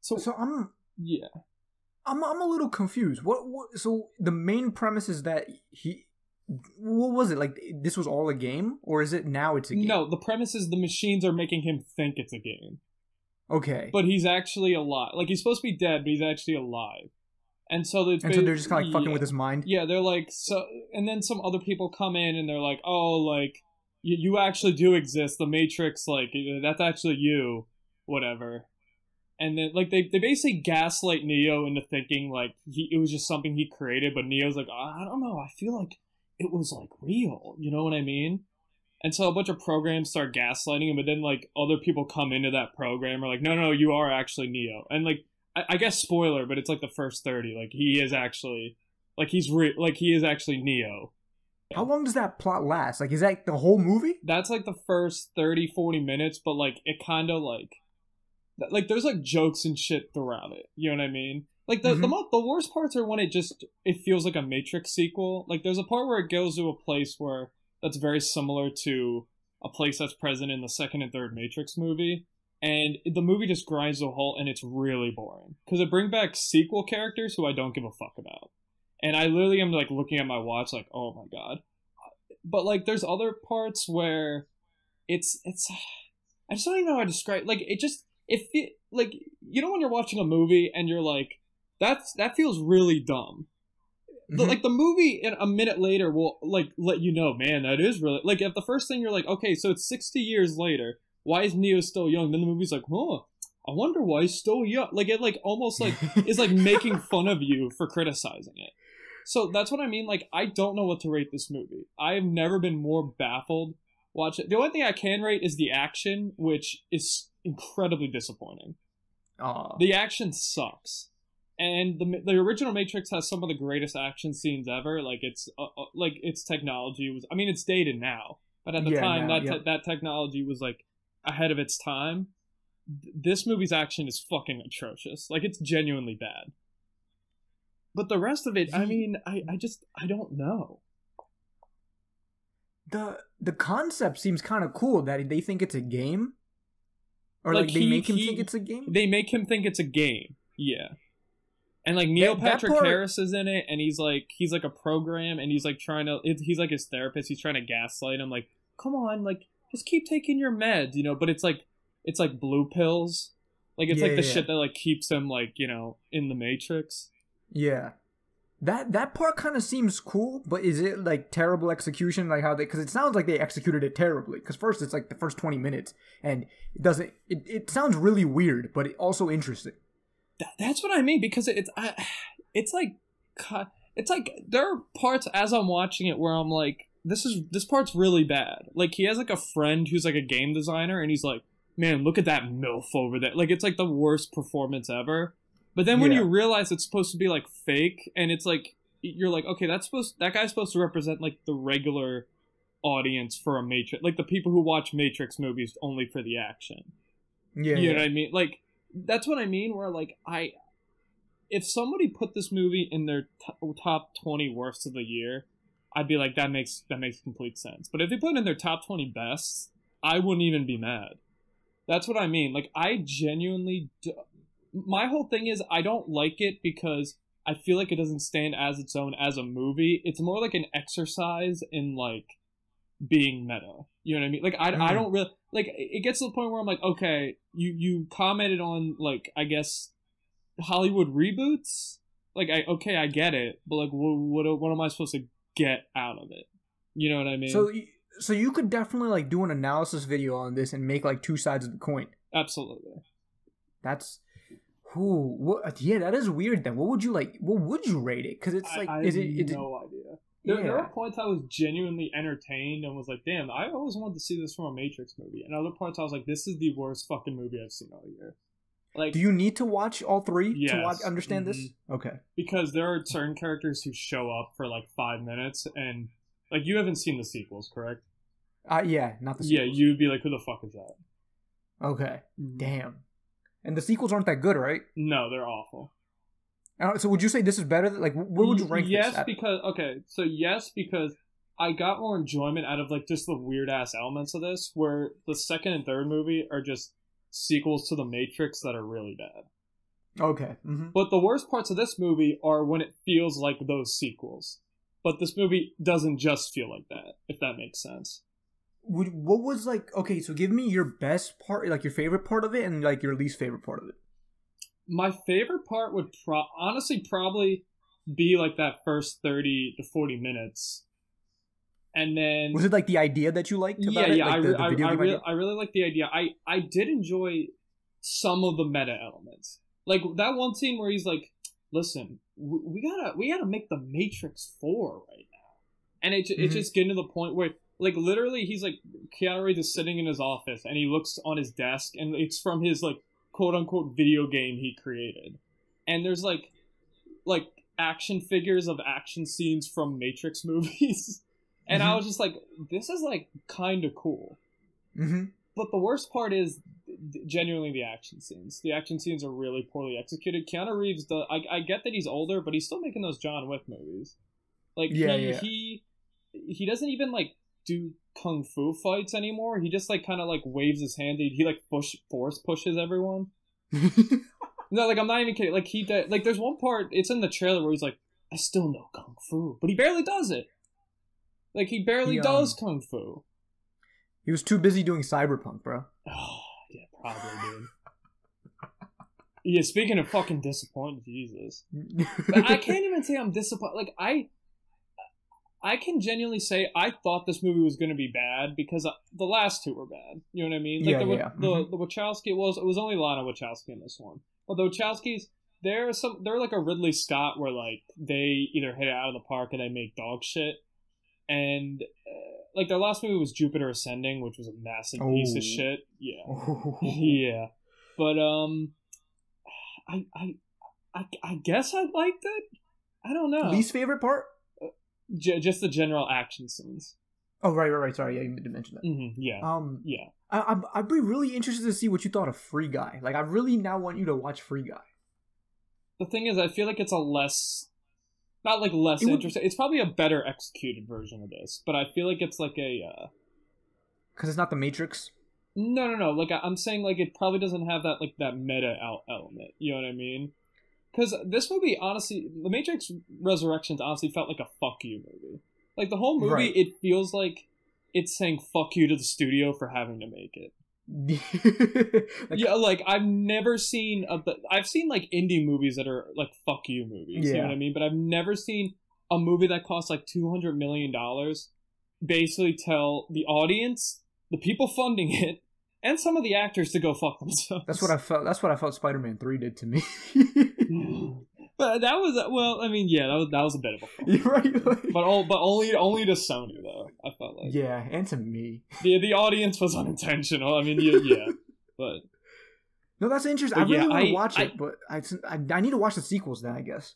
So, So I'm yeah, I'm I'm a little confused. What, what so the main premise is that he what was it? Like this was all a game or is it now it's a game? no, the premise is the machines are making him think it's a game, Okay. but he's actually alive. Like he's supposed to be dead, but he's actually alive. And so, and so they're just kind of like fucking yeah. with his mind. Yeah, they're like so, and then some other people come in and they're like, "Oh, like you, you actually do exist. The Matrix, like that's actually you, whatever." And then like they, they basically gaslight Neo into thinking like he it was just something he created, but Neo's like, I don't know, I feel like it was like real. You know what I mean? And so a bunch of programs start gaslighting him, but then like other people come into that program are like, no, no, you are actually Neo. And like I, I guess spoiler, but it's like the first thirty. Like he is actually like he's re- like he is actually Neo. How long does that plot last? Like is that the whole movie? That's like the first 30 40 minutes, but like it kind of like like there's like jokes and shit throughout it. You know what I mean? Like the the, Mhm. mo- the worst parts are when it just it feels like a Matrix sequel. Like there's a part where it goes to a place where that's very similar to a place that's present in the second and third Matrix movie. And the movie just grinds a halt, and it's really boring because it brings back sequel characters who I don't give a fuck about. And I literally am like looking at my watch, like, oh my god. But like, there's other parts where it's it's I just don't even know how to describe. Like, it just it fe- like you know when you're watching a movie and you're like, that's that feels really dumb. The- Mhm. like the movie in a minute later will like let you know, man, that is really like if the first thing you're like, okay, so it's 60 years later, why is Neo still young? Then the movie's like, huh, I wonder why he's still young. Like it like almost like is like making fun of you for criticizing it. So that's what I mean. Like I don't know what to rate this movie. I've never been more baffled. Watch it. The only thing I can rate is the action, which is incredibly disappointing. Aw. The action sucks, and the the original Matrix has some of the greatest action scenes ever. Like it's uh, uh, like its technology was. I mean, it's dated now, but at the Yeah, time now, that te- that technology was like ahead of its time. This movie's action is fucking atrocious. Like it's genuinely bad. But the rest of it, I mean, I, I just I don't know. the the concept seems kind of cool that they think it's a game, or Like, like, they he- make him he- think it's a game. They make him think it's a game. Yeah. And like Neil That- that Patrick part- Harris is in it, and he's like he's like a program, and he's like trying to he's like his therapist. He's trying to gaslight him, like, come on, like just keep taking your meds, you know. But it's like it's like blue pills, Like it's Yeah, like the yeah, shit that like keeps him like you know in the Matrix. Yeah. That that part kind of seems cool, but is it like terrible execution? Like how they? Because it sounds like they executed it terribly. Because first it's like the first twenty minutes, and it doesn't. It, it sounds really weird, but it also interesting. That, that's what I mean because it's I, it's like it's like there are parts as I'm watching it where I'm like this is this part's really bad. Like he has like a friend who's like a game designer and he's like, "Man, look at that milf over there." Like it's like the worst performance ever. But then when Yeah. you realize it's supposed to be like fake and it's like you're like, "Okay, that's supposed that guy's supposed to represent like the regular audience for a Matrix, like the people who watch Matrix movies only for the action." Yeah. you know what I mean? Like that's what I mean. Where like I, if somebody put this movie in their t- top twenty worst of the year, I'd be like that makes that makes complete sense. But if they put it in their top twenty best, I wouldn't even be mad. That's what I mean. Like I genuinely, my whole thing is I don't like it because I feel like it doesn't stand as its own as a movie. It's more like an exercise in like being meta. You know what I mean? Like I, I Mm. don't really like. It gets to the point where I'm like, okay, you you commented on like I guess Hollywood reboots. Like I okay, I get it, but like what what what am I supposed to get out of it? You know what I mean? So so you could definitely like do an analysis video on this and make like two sides of the coin. absolutely. That's. Who? What? Yeah, that is weird. Then, what would you like? What would you rate it? Because it's like, I, I is it no idea. There, there Yeah. were points I was genuinely entertained and was like, "Damn, I always wanted to see this from a Matrix movie." And other parts I was like, "This is the worst fucking movie I've seen all year." Like, Do you need to watch all three to watch, understand this? Mhm. Okay. because there are certain characters who show up for like five minutes, and like you haven't seen the sequels, correct? Uh, yeah, not the sequels. Yeah, you'd be like, "Who the fuck is that?" Okay. Damn. And the sequels aren't that good, right? No, they're awful. Uh, So would you say this is better? Like, where would you rank yes, because okay, so yes, because I got more enjoyment out of like just the weird ass elements of this, where the second and third movie are just sequels to the Matrix that are really bad. Okay. hmm But the worst parts of this movie are when it feels like those sequels. But this movie doesn't just feel like that, if that makes sense. Would, what was like? Okay, so give me your best part, like your favorite part of it, and like your least favorite part of it. My favorite part would pro- honestly probably be like that first 30 to 40 minutes. And then Was it like the idea that you liked? About yeah, it? yeah. Like I, the, re- the I, I, really. I really like the idea. I, I did enjoy some of the meta elements, like that one scene where he's like, "Listen, we, we gotta, we gotta make the Matrix Four right now," and it, Mhm. it's just getting to the point where, like, literally, he's like, Keanu Reeves is sitting in his office, and he looks on his desk, and it's from his like quote unquote video game he created, and there's like, like action figures of action scenes from Matrix movies. And I Mhm. was just like, this is like kind of cool. Mm-hmm. But the worst part is genuinely the action scenes. The action scenes are really poorly executed. Keanu Reeves, the I, I get that he's older, but he's still making those John Wick movies. Like Yeah, he, yeah. he he doesn't even like do kung fu fights anymore. He just like kind of like waves his hand. He, he like push force pushes everyone. No, like I'm not even kidding. Like he did, like there's one part. It's in the trailer where he's like, I still know kung fu, but he barely does it. Like he barely He, um, does kung fu. he was too busy doing cyberpunk, bro. Oh, yeah, probably, dude. yeah, speaking of fucking disappointed, Jesus. But I can't even say I'm disappointed. Like I, I can genuinely say I thought this movie was going to be bad because uh, the last two were bad. You know what I mean? Like Yeah, the yeah. the Mhm. the Wachowski was it was only Lana Wachowski in this one, but the Wachowskis they're some they're like a Ridley Scott where like they either hit it out of the park or they make dog shit, and uh, like their last movie was Jupiter Ascending, which was a massive piece of Oh. shit. Yeah yeah but um I, I i i guess i liked it i don't know Least favorite part? J- just the general action scenes Oh, right, right, right. Sorry, yeah, you did mention that. hmm yeah Um, yeah I, I'd, I'd be really interested to see what you thought of Free Guy. Like, I really now want you to watch Free Guy. the thing is i feel like it's a less not like less It would- interesting it's probably a better executed version of this but i feel like it's like a uh Because it's not the Matrix. no no no like I- i'm saying like it probably doesn't have that like that meta out element you know what i mean because this movie honestly the matrix resurrections honestly felt like a fuck you movie like the whole movie Right. it feels like it's saying fuck you to the studio for having to make it like, yeah, like I've never seen a. I've seen like indie movies that are like fuck you movies. Yeah. You know what I mean? But I've never seen a movie that costs like two hundred million dollars. Basically, tell the audience, the people funding it, and some of the actors to go fuck themselves. That's what I felt. That's what I felt. Spider Man Three did to me. But that was well. I mean, yeah, that was that was a bit of a. Fun. You're right. like- But all, but only only to Sony though. I felt like yeah, and to me. the the audience was unintentional. I mean, yeah, yeah. But No, that's interesting. I really yeah, want to I- watch I- it, but I, I I need to watch the sequels then. I guess.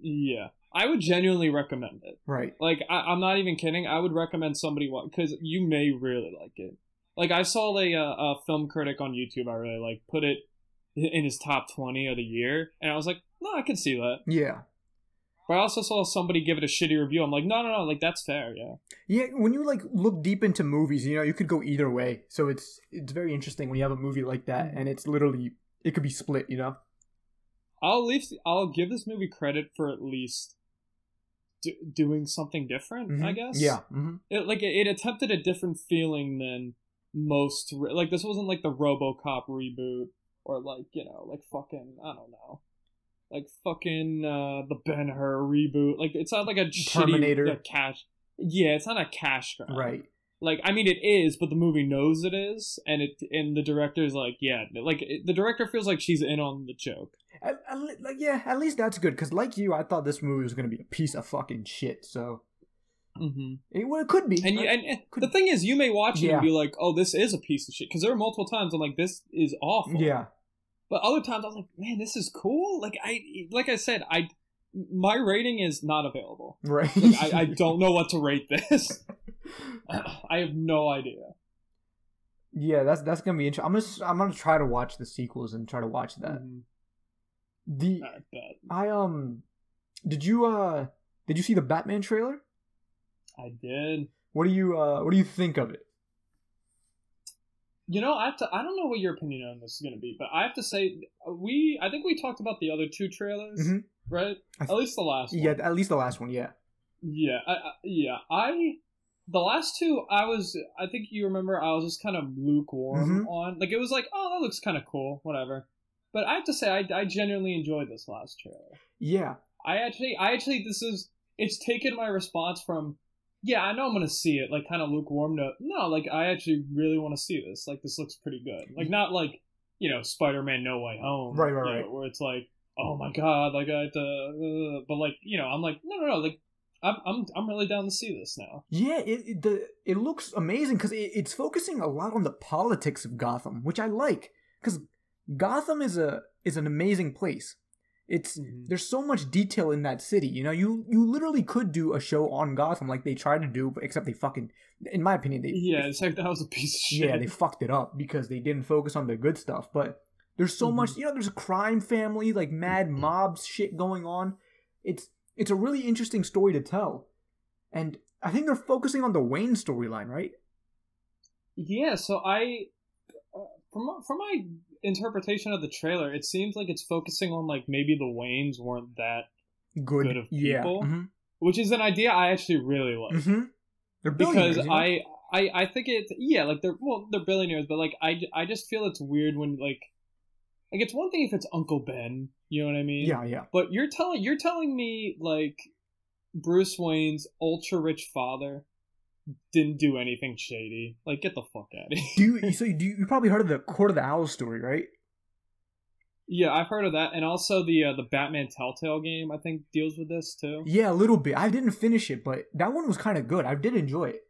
yeah, I would genuinely recommend it. Right. Like, I, I'm not even kidding. I would recommend somebody watch because you may really like it. Like, I saw a, a film critic on YouTube. I really like put it in his top twenty of the year, and I was like, no, I can see that. Yeah. But I also saw somebody give it a shitty review. I'm like, no, no, no, like that's fair. Yeah. Yeah, when you like look deep into movies, you know, you could go either way. So it's it's very interesting when you have a movie like that Mm-hmm. and it's literally it could be split, you know. I'll least I'll give this movie credit for at least do, doing something different. I Mhm. guess. Yeah. hmm It, like it, it attempted a different feeling than most. re- Like this wasn't like the RoboCop reboot or like you know like fucking I don't know. Like fucking uh, the Ben Hur reboot. Like it's not like a Terminator. shitty cash. Yeah, it's not a cash grab. Right. Like I mean, it is, but the movie knows it is, and it and the director's like, yeah, like it, the director feels like she's in on the joke. At, at like yeah, at least that's good because like you, I thought this movie was gonna be a piece of fucking shit. So Mm-hmm. it, well, it could be. And you, and, and the thing is, you may watch it Yeah. and be like, "Oh, this is a piece of shit," because there are multiple times I'm like, "This is awful." yeah. But other times I was like, "Man, this is cool." Like I, like I said, I, my rating is not available. Right. Like, I, I don't know what to rate this. I have no idea. yeah, that's that's gonna be interesting. I'm gonna I'm gonna try to watch the sequels and try to watch that. Mhm. The I bet I um, did you uh did you see the Batman trailer? I did. What do you uh what do you think of it? You know, I have to. I don't know what your opinion on this is going to be, but I have to say, we. I think we talked about the other two trailers, Mhm. right? Th- At least the last one. Yeah, at least the last one. Yeah. Yeah, I, I, yeah. I the last two, I was. I think you remember. I was just kind of lukewarm Mhm. on. Like it was like, oh, that looks kind of cool, whatever. But I have to say, I, I genuinely enjoyed this last trailer. Yeah. I actually, I actually, this is. It's taken my response from, yeah, I know I'm gonna see it, like kind of lukewarm to no, like I actually really want to see this. Like this looks pretty good. Like not like you know Spider-Man No Way Home, Right, right, you know, right. where it's like, oh my god, like I, have to, uh, but like you know, I'm like, no, no, no, like I'm, I'm, I'm really down to see this now. Yeah, it it, the, it looks amazing because it, it's focusing a lot on the politics of Gotham, which I like because Gotham is a is an amazing place. It's Mhm. there's so much detail in that city. You know, you you literally could do a show on Gotham like they tried to do, but except they fucking, in my opinion, they Yeah, it's like that was a piece of shit. yeah they fucked it up because they didn't focus on the good stuff. But there's so Mhm. much, you know, there's a crime family like mad mobs shit going on. It's it's a really interesting story to tell, and I think they're focusing on the Wayne storyline, right? Yeah, so I, uh, from from my interpretation of the trailer, it seems like it's focusing on like maybe the Waynes weren't that, Good, Good of yeah. people. mhm, which is an idea I actually really like. mhm. They're because billionaires, you know? I, I I think it's yeah like they're well they're billionaires but like I, I just feel it's weird when like like it's one thing if it's Uncle Ben you know what I mean yeah, yeah. but you're telling you're telling me like Bruce Wayne's ultra rich father didn't do anything shady like get the fuck out of here Do you so do you, you probably heard of the Court of the Owls story, right? yeah I've heard of that and also the uh, the Batman Telltale game I think deals with this too Yeah, a little bit. I didn't finish it, but that one was kind of good. I did enjoy it.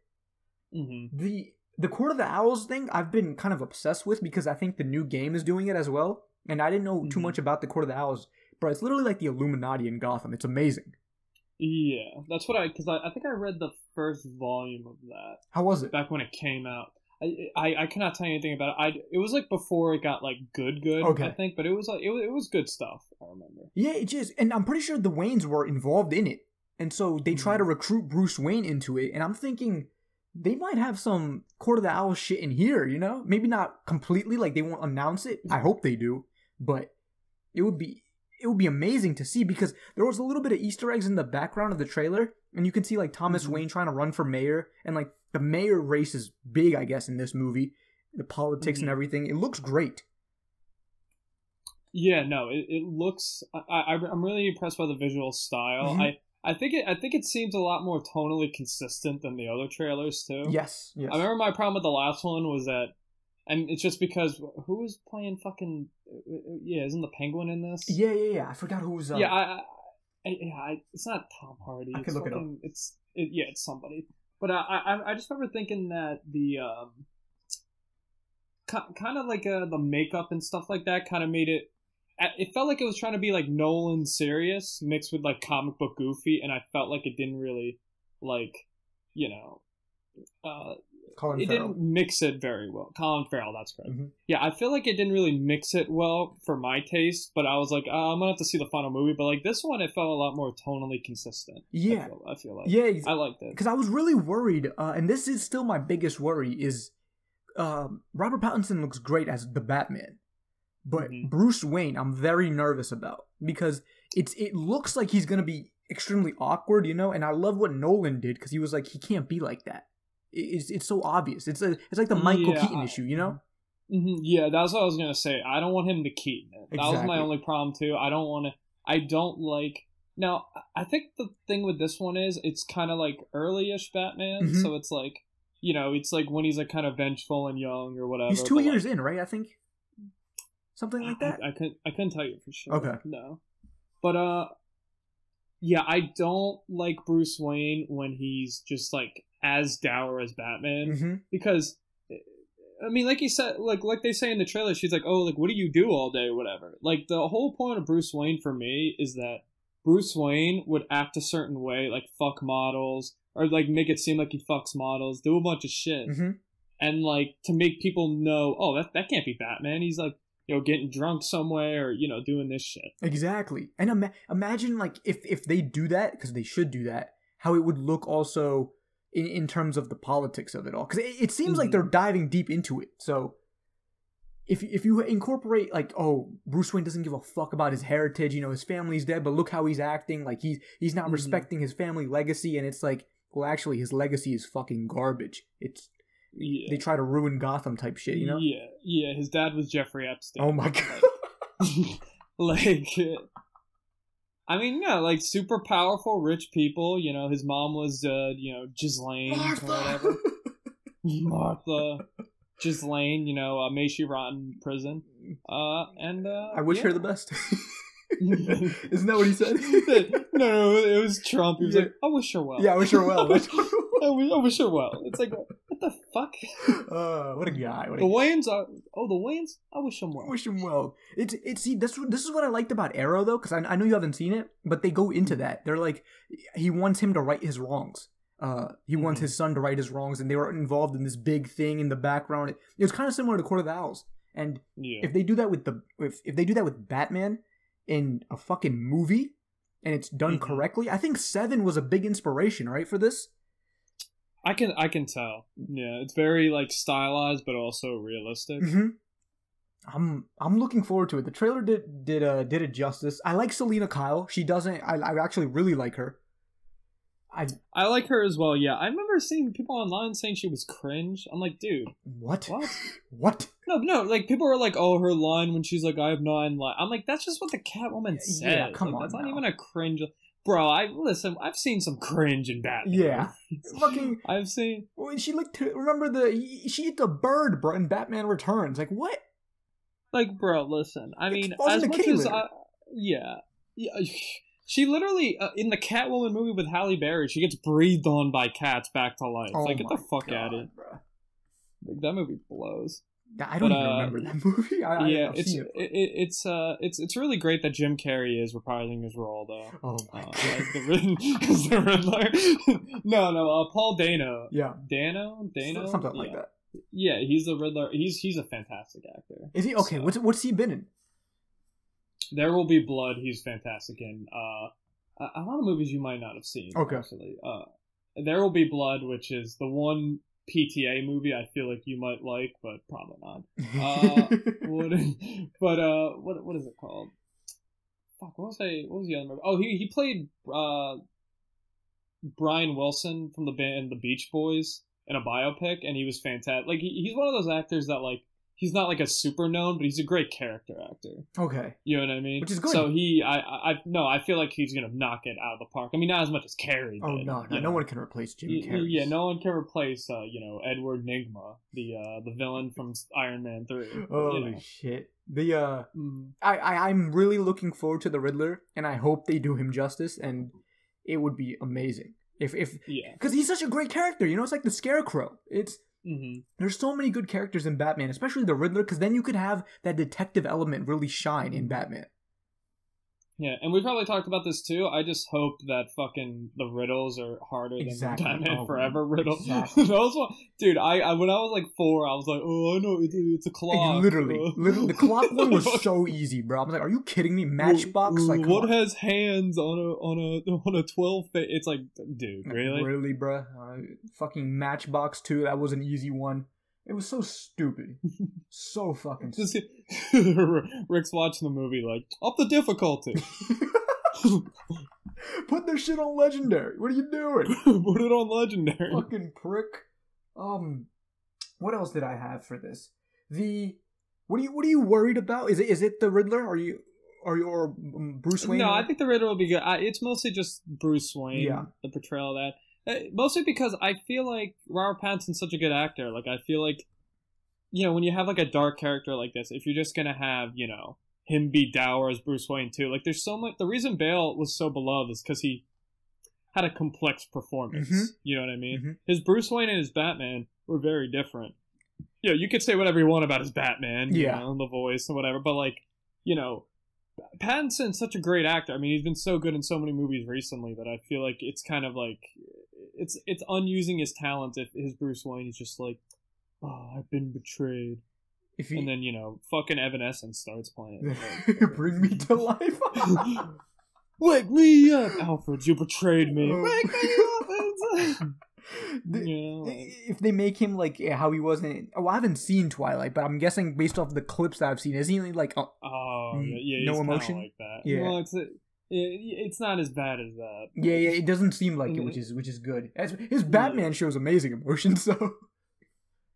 hmm the the Court of the Owls thing I've been kind of obsessed with because I think the new game is doing it as well. And I didn't know too Mhm. much about the Court of the Owls, but it's literally like the Illuminati in Gotham. It's amazing. Yeah that's what I because I, I think I read the first volume of that How was it? back when it came out. I, I, I cannot tell you anything about it. I it was like before it got like good good. Okay. I think, but it was like it was, it was good stuff. I remember. Yeah, it is, and I'm pretty sure the Waynes were involved in it, and so they try Mhm. to recruit Bruce Wayne into it. And I'm thinking they might have some Court of the Owls shit in here. You know, maybe not completely, like they won't announce it. I hope they do, but it would be it would be amazing to see because there was a little bit of Easter eggs in the background of the trailer, and you can see like Thomas Mhm. Wayne trying to run for mayor, and like the mayor race is big, I guess, in this movie. the politics and Mhm. everything. It looks great. Yeah, no, it, it looks. I, I I'm really impressed by the visual style. Mhm. I I think it I think it seems a lot more tonally consistent than the other trailers too. Yes, yes. I remember my problem with the last one was that, and it's just because who was playing fucking yeah, isn't the penguin in this? yeah, yeah, yeah. I forgot who was. Uh, yeah, I, I, I, yeah, I, it's not Tom Hardy. I it's can look it up. It's it, yeah, it's somebody. But I, I, I just remember thinking that the um, kind of like uh, the makeup and stuff like that kind of made it. It felt like it was trying to be like Nolan serious mixed with like comic book goofy, and I felt like it didn't really like, you know, uh, Colin it Farrell. didn't mix it very well. Colin Farrell, that's correct. Mhm. Yeah, I feel like it didn't really mix it well for my taste, but I was like, uh, I'm gonna have to see the final movie. But like this one, it felt a lot more tonally consistent. I Yeah, feel, I feel like. yeah. ex- I liked it. because I was really worried, uh, and this is still my biggest worry is um, Robert Pattinson looks great as the Batman, but Mhm. Bruce Wayne I'm very nervous about because it's it looks like he's gonna be extremely awkward, you know. And I love what Nolan did because he was like he can't be like that. It- It's it's so obvious. It's a it's like the Michael Yeah, Keaton I- issue, you know. hmm Yeah, that's what I was gonna say. I don't want him to Keaton it. That was my only problem too. I don't want to. I don't like. Now, I think the thing with this one is it's kind of like early-ish Batman, Mhm. so it's like, you know, it's like when he's like kind of vengeful and young or whatever. He's two but, like, years in, right? I think something like that. I, I couldn't I couldn't tell you for sure. Okay. No. But uh yeah, I don't like Bruce Wayne when he's just like as dour as Batman hmm because I mean like you said like like they say in the trailer she's like, "Oh, like what do you do all day whatever." Like the whole point of Bruce Wayne for me is that Bruce Wayne would act a certain way, like fuck models or like make it seem like he fucks models, do a bunch of shit hmm and like to make people know, oh, that that can't be Batman. He's like, you know, getting drunk somewhere, or, you know, doing this shit. Exactly. And ima- imagine like if if they do that because they should do that, how it would look also in, in terms of the politics of it all. Because it, it seems like Mhm. they're diving deep into it. So if if you incorporate like oh Bruce Wayne doesn't give a fuck about his heritage, you know his family's dead, but look how he's acting. Like he's he's not Mhm. respecting his family legacy, and it's like well actually his legacy is fucking garbage. It's Yeah. they try to ruin Gotham type shit, you know. Yeah, yeah. His dad was Jeffrey Epstein. Oh my god. like, I mean, yeah, like super powerful, rich people. You know, his mom was, uh, you know, Ghislaine or whatever. Martha, Ghislaine. You know, uh, may she rot in prison. Uh, and uh, I wish her the best. Isn't that what he said? no, no, it was Trump. He was Yeah. like, "I wish her well." Yeah, I wish her well. I wish, I wish her well. It's like, what the fuck? uh, what a guy. What a The Wayans are. Oh, the Wayans. I wish them I well. wish him well. It's it's see this this is what I liked about Arrow though, because I, I know you haven't seen it, but they go into that. They're like, he wants him to right his wrongs. Uh, he wants Mhm. his son to right his wrongs, and they were involved in this big thing in the background. It, it was kind of similar to Court of the Owls. And Yeah. if they do that with the if if they do that with Batman in a fucking movie, and it's done Mhm. correctly, I think Seven was a big inspiration, right, for this. I can I can tell. Yeah, it's very like stylized but also realistic. hmm I'm I'm looking forward to it. The trailer did did uh did it justice. I like Selina Kyle. She doesn't. I I actually really like her. I I like her as well. Yeah, I remember seeing people online saying she was cringe. I'm like, dude, what what? what? No, no. Like people were like, oh, her line when she's like, I have nine lines. I'm like, that's just what the Catwoman said. Yeah, come Like, on That's not even a cringe. Bro, I listen. I've seen some cringe in Batman. Yeah. Fucking I've seen. when she looked. To, remember the she eats a bird, bro, in Batman Returns. Like what? Like, bro, listen. I mean, as much as I, yeah, yeah. She literally uh, in the Catwoman movie with Halle Berry, she gets breathed on by cats back to life. like, get the Oh fuck God, out of it. bro. Like, that movie blows. I don't But, even uh, remember that movie. I, yeah, I've it's it, it. it, it's uh it's it's really great that Jim Carrey is reprising his role though. Oh my Uh, god. as the the Riddler. no, no, uh, Paul Dano. Yeah, Dano, Dano, something like that. Yeah, he's the Riddler. He's he's a fantastic actor. Is he okay? So- What's what's he been in? There Will Be Blood. He's fantastic in. Uh, a, a lot of movies you might not have seen. Okay. Actually, uh, There Will Be Blood, which is the one PTA movie I feel like you might like, but probably not. Uh, what, but uh, what what is it called? Fuck, what was I? What was the other movie? Oh, he he played uh, Brian Wilson from the band The Beach Boys. in a biopic, and he was fantastic. Like he, he's one of those actors that like he's not like a super known, but he's a great character actor. Okay. You know what I mean? Which is good. So he, I, I, no, I feel like he's gonna knock it out of the park. I mean, not as much as Carrey. Oh did, no, no, no know. one can replace Jim Carrey. Yeah, no one can replace, uh, you know, Edward Nigma, the uh, the villain from Iron Man Three. Holy you know. shit. The uh Mm. I, I I'm really looking forward to the Riddler and I hope they do him justice and it would be amazing. If if Yeah. cuz he's such a great character, you know, it's like the Scarecrow. It's hmm there's so many good characters in Batman, especially the Riddler cuz then you could have that detective element really shine in Batman. Yeah, and we probably talked about this too. I just hope that fucking the riddles are harder Exactly. than the Batman Oh, Forever riddle. exactly. Those one, dude. I, I when I was like four, I was like, oh, I know it's a, it's a clock. literally, uh, literally the clock one was so easy, bro. I'm like, "Are you kidding me? Matchbox like what on. has hands on a on a on a twelve? Fa- it's like, dude, really? Really, bro. Uh, fucking Matchbox 2, that was an easy one. It was so stupid. so fucking Just Rick's watching the movie like up the difficulty. Put this shit on legendary. What are you doing? Put it on legendary. fucking prick. Um, what else did I have for this? The what are you what are you worried about? Is it is it the Riddler? Are you are you or um, Bruce Wayne? No, I think the Riddler will be good. I, it's mostly just Bruce Wayne, Yeah. the portrayal of that. Uh, mostly because I feel like Robert Pattinson's such a good actor. Like I feel like, you know, when you have like a dark character like this, if you're just gonna have, you know, him be dour as Bruce Wayne too, like there's so much. The reason Bale was so beloved is because he had a complex performance. Mhm. You know what I mean? Mhm. His Bruce Wayne and his Batman were very different. You know, you could say whatever you want about his Batman, you Yeah. know, the voice and whatever, but like, you know, Pattinson's such a great actor. I mean, he's been so good in so many movies recently that I feel like it's kind of like it's it's unusing his talent if his Bruce Wayne is just like, oh, I've been betrayed, If and then you know, fucking Evanescence starts playing. bring me to life. Wake me up, Alfred! You betrayed me. Oh. Wake me up! The- you know, like- if they make him like how he was in oh I haven't seen Twilight but I'm guessing based off the clips that I've seen is he like Oh, Mm, yeah, yeah no emotion? like that. Yeah. well, it's it, it's not as bad as that. yeah yeah it doesn't seem like it which is which is good As, his Batman shows amazing emotion so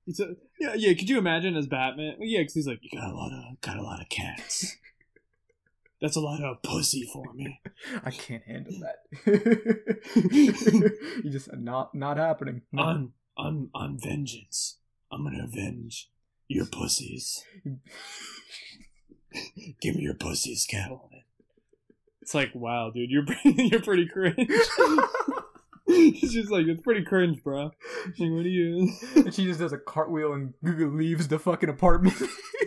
It's a, yeah, yeah. Could you imagine as Batman? Well, yeah, because he's like, you got a lot of got a lot of cats. That's a lot of pussy for me. I can't handle that you just uh, not not happening No. I'm I'm I'm vengeance. I'm gonna avenge your pussies. Give me your pussies, Catwoman. It's like, wow, dude, you're pretty, you're pretty cringe. She's just like it's pretty cringe, bro. Like, what are you? and she just does a cartwheel and leaves the fucking apartment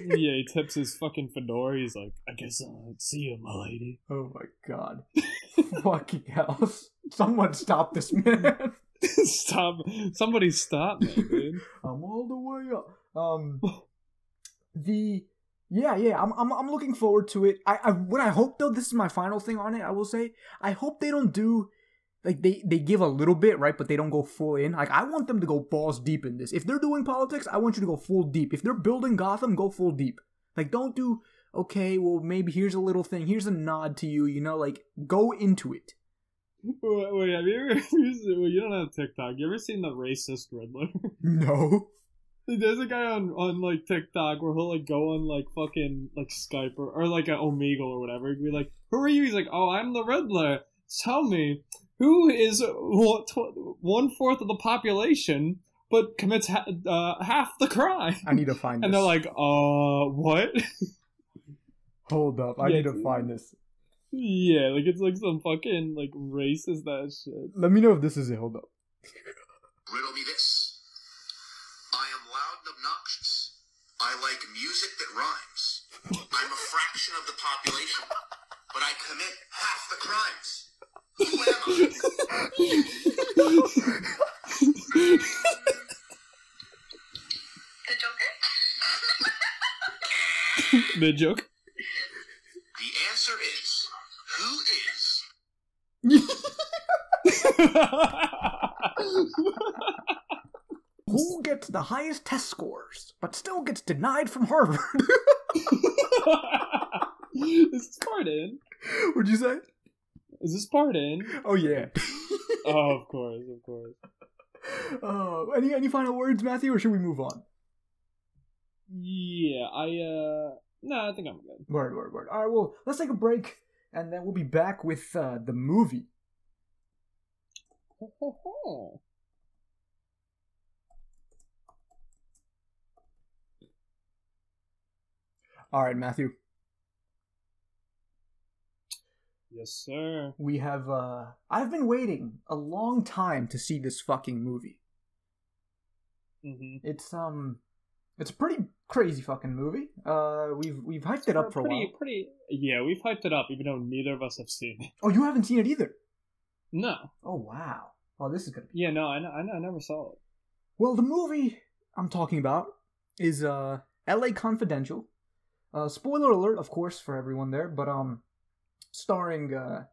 yeah, he tips his fucking fedora. He's like, I guess I'll see you, my lady. oh my god fucking hell someone stop this man stop! Somebody stop me, dude. I'm all the way up. Um, the yeah, yeah, I'm, I'm, I'm looking forward to it. I, I, what I hope though, this is my final thing on it. I will say, I hope they don't do like they they give a little bit, right, but they don't go full in. Like I want them to go balls deep in this. If they're doing politics, I want you to go full deep. If they're building Gotham, go full deep. Like don't do okay. Well, maybe here's a little thing. Here's a nod to you. You know, like go into it. Wait, have you ever? well, you don't have TikTok. You ever seen the racist Riddler? No. There's a guy on on like TikTok where he'll like go on like fucking like Skype or, or like an Omegle or whatever. He'd be like, "Who are you?" He's like, "Oh, I'm the Riddler. Tell me, who is one tw- one fourth of the population but commits ha- uh, half the crime?" I need to find. This. And this. they're like, "Uh, what?" hold up. I Yeah. need to find this. yeah, like it's like some fucking like racist ass shit. Let me know if this is it. Hold up. Riddle me this. Obnoxious. I like music that rhymes. I'm a fraction of the population, but I commit half the crimes. Who am I? The Joker? Mid joke. The answer is who is Who gets the highest test scores, but still gets denied from Harvard? Is this part in? What'd you say? Is this part in? Oh yeah. Oh, of course, of course. uh, any any final words, Matthew, or should we move on? Yeah, I uh no, I think I'm good. Word, word, word. All right, well, let's take a break, and then we'll be back with uh, the movie. All right, Matthew. yes, sir. We have. uh I've been waiting a long time to see this fucking movie. Mm-hmm. It's um, it's a pretty crazy fucking movie. Uh, we've we've hyped it up for a pretty, while. pretty. Yeah, we've hyped it up, even though neither of us have seen it. Oh, you haven't seen it either. No. Oh wow. Oh, this is gonna be. Yeah, no, I, I, I never saw it. Well, the movie I'm talking about is uh L.A. Confidential. Uh, spoiler alert, of course, for everyone there, but um, starring uh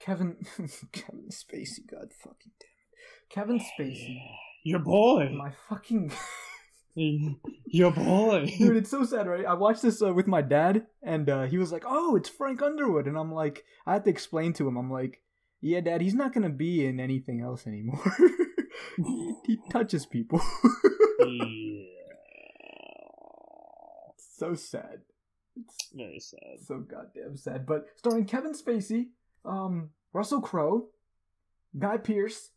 Kevin Kevin Spacey. God fucking damn it, Kevin Spacey. Your boy. My fucking Your boy. dude, it's so sad, right? I watched this uh, with my dad, and uh, he was like, "Oh, it's Frank Underwood," and I'm like, I had to explain to him, I'm like, "Yeah, Dad, he's not gonna be in anything else anymore. he, he touches people." yeah. So sad. It's Very sad. so goddamn sad. But starring Kevin Spacey, um, Russell Crowe, Guy Pearce,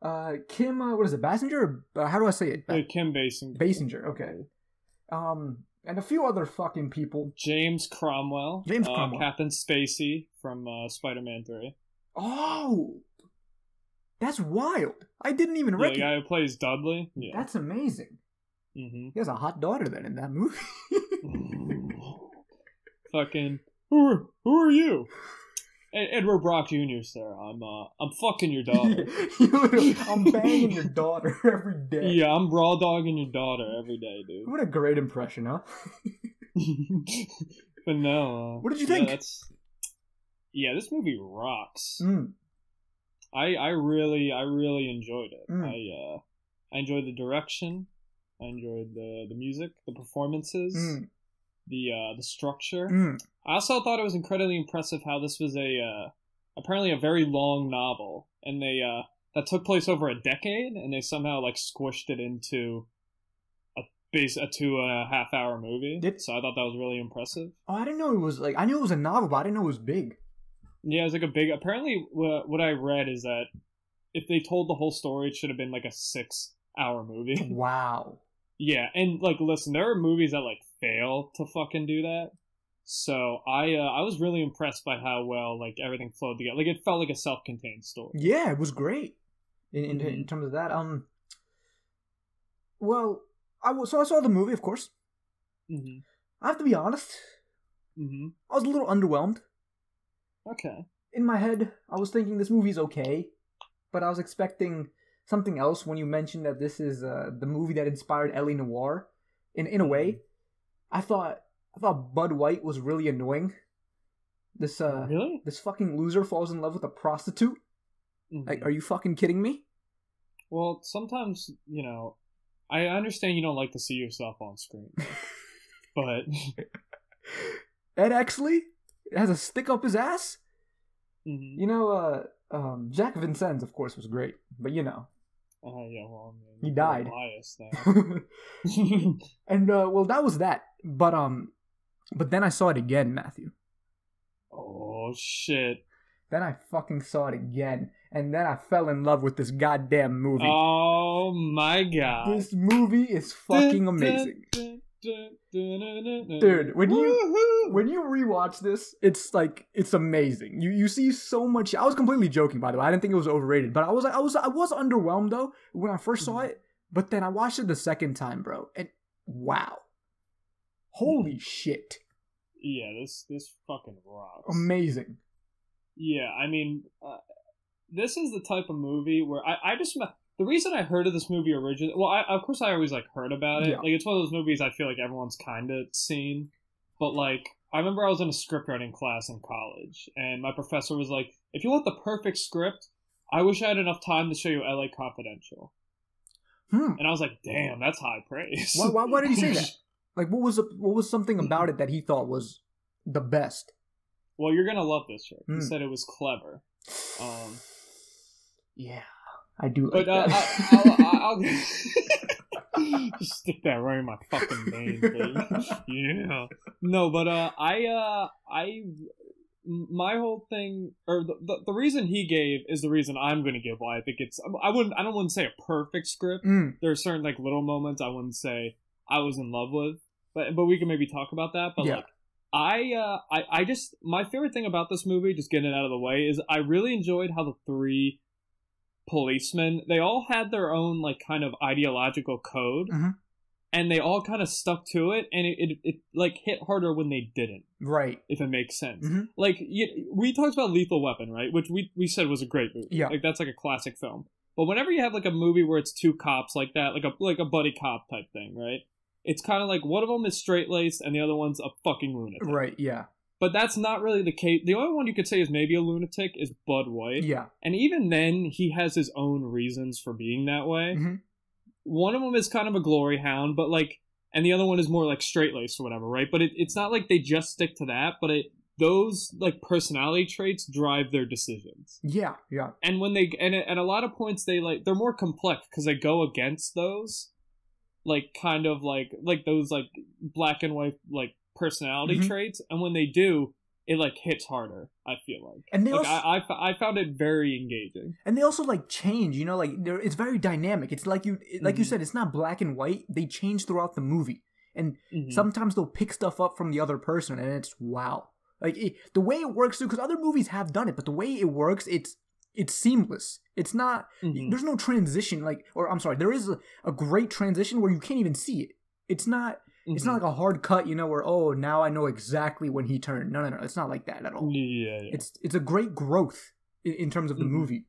uh, Kim, uh, what is it, Basinger? Or, uh, how do I say it? Uh, Kim Basinger. Basinger, okay. Um, and a few other fucking people. James Cromwell. James uh, Cromwell. Captain Stacy from uh, Spider-Man 3. Oh, that's wild. I didn't even Yeah, the guy who plays Dudley. Yeah. That's amazing. Hmm He has a hot daughter then in that movie. Fucking. Who are, who are you? Edward Brock Jr., sir. I'm uh, I'm fucking your daughter. I'm banging your daughter every day. yeah, I'm raw dogging your daughter every day, dude. What a great impression, huh? but no. Uh, What did you yeah, think? that's. Yeah, this movie rocks. Mm. I I really I really enjoyed it. Mm. I uh I enjoyed the direction. I enjoyed the the music, the performances, Mm. the uh the structure. Mm. I also thought it was incredibly impressive how this was a uh, apparently a very long novel, and they uh, that took place over a decade, and they somehow like squished it into a base a two and a half hour movie. So I thought that was really impressive. Oh, I didn't know it was like I knew it was a novel, but I didn't know it was big. Yeah, it was like a big. Apparently, what what I read is that if they told the whole story, it should have been like a six hour movie. Wow. Yeah, and like, listen, there are movies that like fail to fucking do that. So I uh, I was really impressed by how well like everything flowed together. Like it felt like a self-contained story. Yeah, it was great. In in, in Mhm. terms of that, um. Well, I w- so I saw the movie, of course. hmm I have to be honest. hmm I was a little underwhelmed. Okay. In my head, I was thinking this movie's okay, but I was expecting something else when you mentioned that this is uh, the movie that inspired L.A. Noire. In in a way, I thought I thought Bud White was really annoying. This uh, really? this fucking loser falls in love with a prostitute. Mhm. Like, are you fucking kidding me? Well, sometimes you know, I understand you don't like to see yourself on screen, but Ed Exley has a stick up his ass. Mhm. You know, uh, um, Jack Vincennes, of course, was great, but you know, Uh, yeah, well, I mean, He died. There. and uh, well, that was that. But um, but then I saw it again, Matthew. oh shit! Then I fucking saw it again, and then I fell in love with this goddamn movie. Oh my god! this movie is fucking amazing. Dude, when you- When you rewatch this, it's like it's amazing. You you see so much. I was completely joking, by the way. I didn't think it was overrated, but I was like I was I was underwhelmed though when I first saw Mhm. it. But then I watched it the second time, bro, and wow, holy shit, yeah, this this fucking rocks. amazing. Yeah, I mean, uh, this is the type of movie where I, I just the reason I heard of this movie originally. Well, I, of course I always like heard about it. Yeah. Like it's one of those movies I feel like everyone's kind of seen, but like I remember I was in a script writing class in college, and my professor was like, "If you want the perfect script, I wish I had enough time to show you L.A. Confidential." Hmm. And I was like, "Damn, that's high praise." Why, why, why did he say that? Like, what was what was something about it that he thought was the best? well, you're gonna love this, Rick. He Hmm. said it was clever. Um, yeah. I do like uh, that. I, I'll, I'll, I'll just stick that right in my fucking veins, baby. yeah. No, but uh, I uh, I my whole thing, or the, the the reason he gave is the reason I'm going to give. Why I think it's I wouldn't I don't want to say a perfect script. Mm, There are certain like little moments I wouldn't say I was in love with, but but we can maybe talk about that. But Yeah. like. I uh I, I just my favorite thing about this movie, just getting it out of the way, is I really enjoyed how the three policemen they all had their own like kind of ideological code Mhm. and they all kind of stuck to it and it, it, it like hit harder when they didn't right. if it makes sense Mhm. like you, we talked about lethal weapon right which we, we said was a great movie Yeah. like that's like a classic film but whenever you have like a movie where it's two cops like that like a like a buddy cop type thing right it's kind of like one of them is straight laced and the other one's a fucking lunatic Right. Yeah. But that's not really the case the only one you could say is maybe a lunatic is bud white Yeah. and even then, he has his own reasons for being that way. Mhm. One of them is kind of a glory hound, but like, and the other one is more like straight laced or whatever, right? But it, it's not like they just stick to that, but it those like personality traits drive their decisions. Yeah. Yeah. And when they and at a lot of points they like they're more complex because they go against those, like kind of like like those like black and white like personality Mhm. traits, and when they do. It like hits harder. I feel like, And they like also- I, I, I found it very engaging. and they also like change you know like they're, it's very dynamic it's like you like you Mhm. said it's not black and white they change throughout the movie and Mhm. sometimes they'll pick stuff up from the other person and it's wow like it, the way it works too because other movies have done it but the way it works it's it's seamless it's not Mhm. there's no transition like or i'm sorry there is a, a great transition where you can't even see it it's not it's Mhm. not like a hard cut you know where oh now i know exactly when he turned no no no it's not like that at all Yeah, yeah. it's it's a great growth in, in terms of the Mhm. movie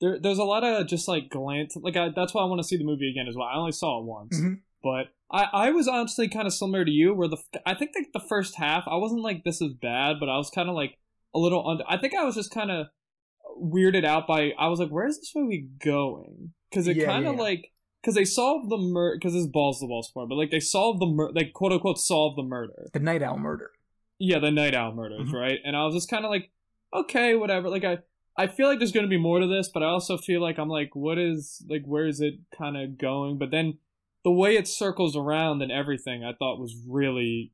there, there's a lot of just like glance. Like I, that's why I want to see the movie again as well. I only saw it once, Mhm. but I, I was honestly kind of similar to you. Where the I think like the first half, I wasn't like this is bad, but I was kind of like a little under. I think I was just kind of weirded out by. I was like, where's this movie going? Because it Yeah, kind of yeah. like because they solved the murder. Because this balls the balls part, but like they solved the mur- like quote unquote solved the murder. the night owl murder Yeah, the night owl murders, Mhm. right? And I was just kind of like, okay, whatever. Like I, I feel like there's gonna be more to this, but I also feel like I'm like, what is like, where is it kind of going? But then the way it circles around and everything, I thought was really,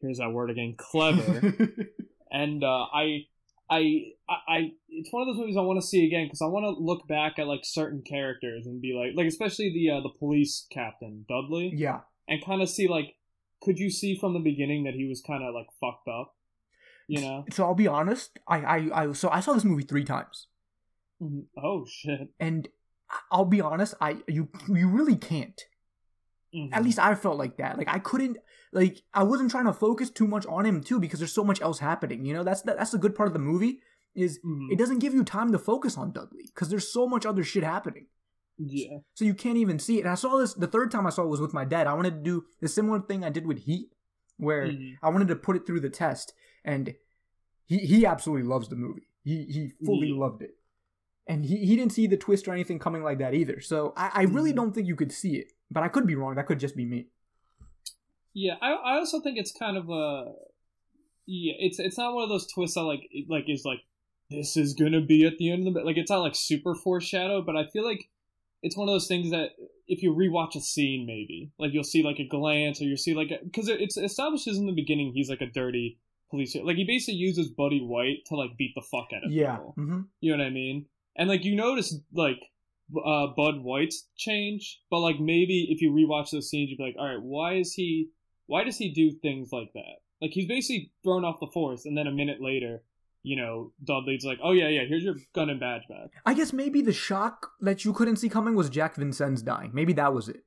here's that word again, clever. and uh, I, I, I, I, it's one of those movies I want to see again because I want to look back at like certain characters and be like, like especially the uh, the police captain Dudley. Yeah. And kind of see like could you see from the beginning that he was kind of like fucked up? You know? so i'll be honest I, I i so i saw this movie three times. Mhm. oh shit. And i'll be honest i you you really can't. Mhm. at least i felt like that. Like i couldn't like i wasn't trying to focus too much on him too because there's so much else happening you know? That's that's the good part of the movie is Mhm. it doesn't give you time to focus on dudley because there's so much other shit happening. Yeah. So you can't even see it. And i saw this the third time i saw it was with my dad. I wanted to do the similar thing i did with heat where Mhm. i wanted to put it through the test and he he absolutely loves the movie. He he fully Yeah. loved it. And he, he didn't see the twist or anything coming like that either. So i, I really Mhm. don't think you could see it but i could be wrong. That could just be me yeah I, I also think it's kind of a yeah it's it's not one of those twists that like it, like is like this is gonna be at the end of the like it's not like super foreshadowed but i feel like it's one of those things that if you rewatch a scene maybe like you'll see like a glance or you'll see like because it, it's establishes in the beginning he's like a dirty police like he basically uses buddy white to like beat the fuck out of yeah people hmm You know what I mean? And like you notice like uh Bud White's change, but like maybe if you rewatch those scenes, you'd be like, all right, why is he? Why does he do things like that? Like he's basically thrown off the force, and then a minute later, you know, Dudley's like, oh yeah, yeah, here's your gun and badge back. i guess maybe the shock that you couldn't see coming was jack vincennes dying maybe that was it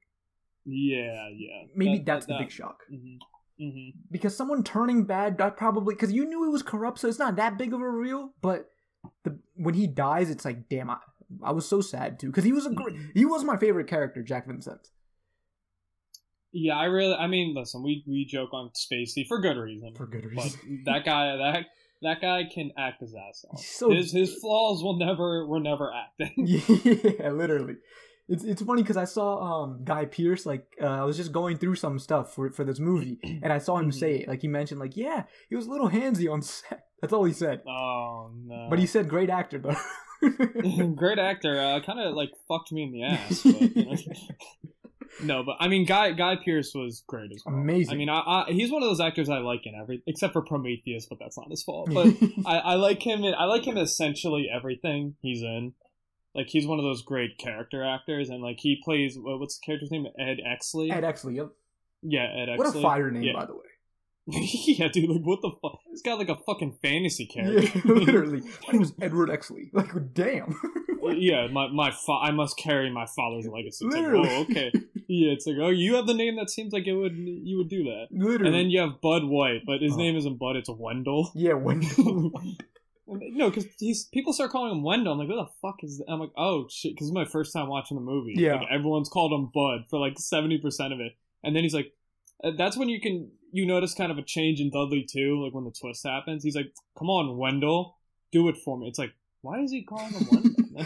Yeah, yeah. maybe That- that's that- the big that- shock mhm, mhm. because someone turning bad that probably because you knew it was corrupt so it's not that big of a reveal but the when he dies it's like damn i, I was so sad too because he was a great he was my favorite character jack vincent Yeah, I really. I mean, listen, we we joke on Spacey for good reason. for good but reason that guy, that that guy can act his ass off. So- his his flaws will never were never acting. yeah literally it's, it's funny because i saw um guy pearce like uh, i was just going through some stuff for, for this movie and i saw him say it like he mentioned like yeah he was a little handsy on set that's all he said Oh no! but he said great actor though great actor. Uh, kind of like fucked me in the ass. But, you know. No, but I mean, Guy Guy Pearce was great as well. Amazing. I mean, I, I, he's one of those actors I like in every except for Prometheus, but that's not his fault. But I, I like him. In, I like him essentially everything he's in. Like he's one of those great character actors, and like he plays what- what's the character's name? Ed Exley. Ed Exley. Yep. yeah, Ed Exley. What a fire name, Yeah. by the way. yeah, dude. Like, what the fuck? He's got like a fucking fantasy Yeah, character. literally. My name was Edward Exley. Like, damn. yeah, my my fa- I must carry my father's legacy. It's like, Literally. oh, okay. Yeah, it's like, oh, you have the name that seems like it would you would do that. literally. And then you have Bud White, but his Oh. name isn't Bud; it's Wendell. yeah, Wendell. No, because he's people start calling him Wendell. I'm like, what the fuck is that? I'm like, oh shit, because it's my first time watching the movie. Yeah. like, everyone's called him Bud for like seventy percent of it, and then he's like, uh, that's when you can you notice kind of a change in Dudley too, like when the twist happens. He's like, come on, Wendell, do it for me. It's like, why is he calling him Wendell?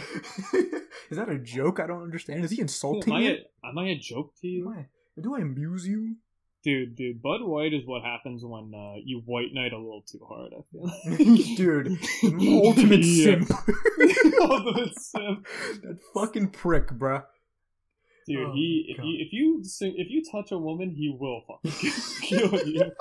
Is that a joke? I don't understand. Is he insulting am, I a, am I a joke to you? Am I- Do I amuse you? Dude, dude, Bud White is what happens when uh, you white knight a little too hard. I feel. Dude, ultimate simp. Ultimate simp. that fucking prick, bruh. Dude, Oh he if you if you sing, if you touch a woman, he will fucking kill you.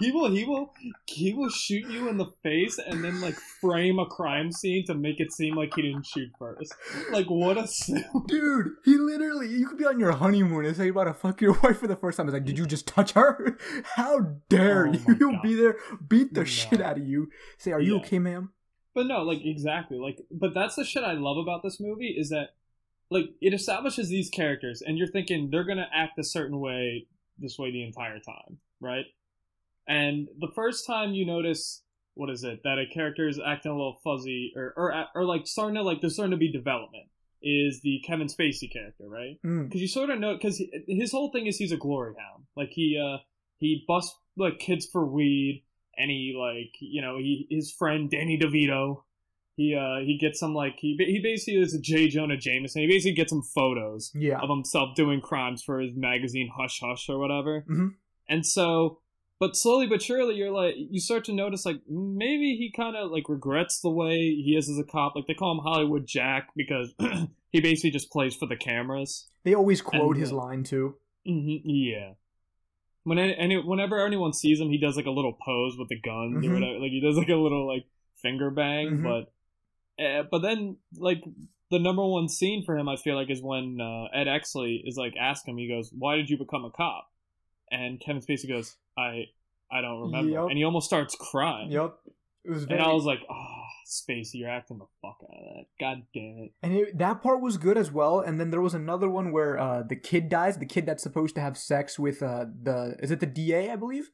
He will he will he will shoot you in the face and then like frame a crime scene to make it seem like he didn't shoot first. Like what a. Dude, he literally, you could be on your honeymoon and say you're about to fuck your wife for the first time. It's like, did you just touch her? How dare Oh you? my You'll be there, beat the No. shit out of you. Say, are you Yeah. okay, ma'am? But no, like exactly. Like but that's the shit I love about this movie is that like it establishes these characters and you're thinking they're gonna act a certain way this way the entire time, right? And the first time you notice what is it that a character is acting a little fuzzy or or or like starting to like there's starting to be development is the Kevin Spacey character, right? Mm. because you sort of know because his whole thing is he's a glory hound. Like he uh he busts like kids for weed, and he like you know he his friend Danny DeVito. He uh he gets some like he he basically is a J Jonah Jameson. He basically gets some photos Yeah. of himself doing crimes for his magazine Hush Hush or whatever. Mhm. And so, but slowly but surely, you're like you start to notice like maybe he kind of like regrets the way he is as a cop. Like they call him Hollywood Jack because he basically just plays for the cameras. They always quote And, his uh, line too. hmm Yeah. When any, whenever anyone sees him, he does like a little pose with the guns Mhm. or whatever. Like he does like a little like finger bang. Mhm. But uh, but then like the number one scene for him, I feel like, is when uh, Ed Exley is like asking him. He goes, "Why did you become a cop?" And Kevin Spacey goes, "I I don't remember." Yep. And he almost starts crying. Yep. It was very, And I was like, "Ah, Spacey, you're acting the fuck out of that. God damn it." and it, that part was good as well. And then there was another one where uh, the kid dies. The kid that's supposed to have sex with uh, the is it the DA? I believe.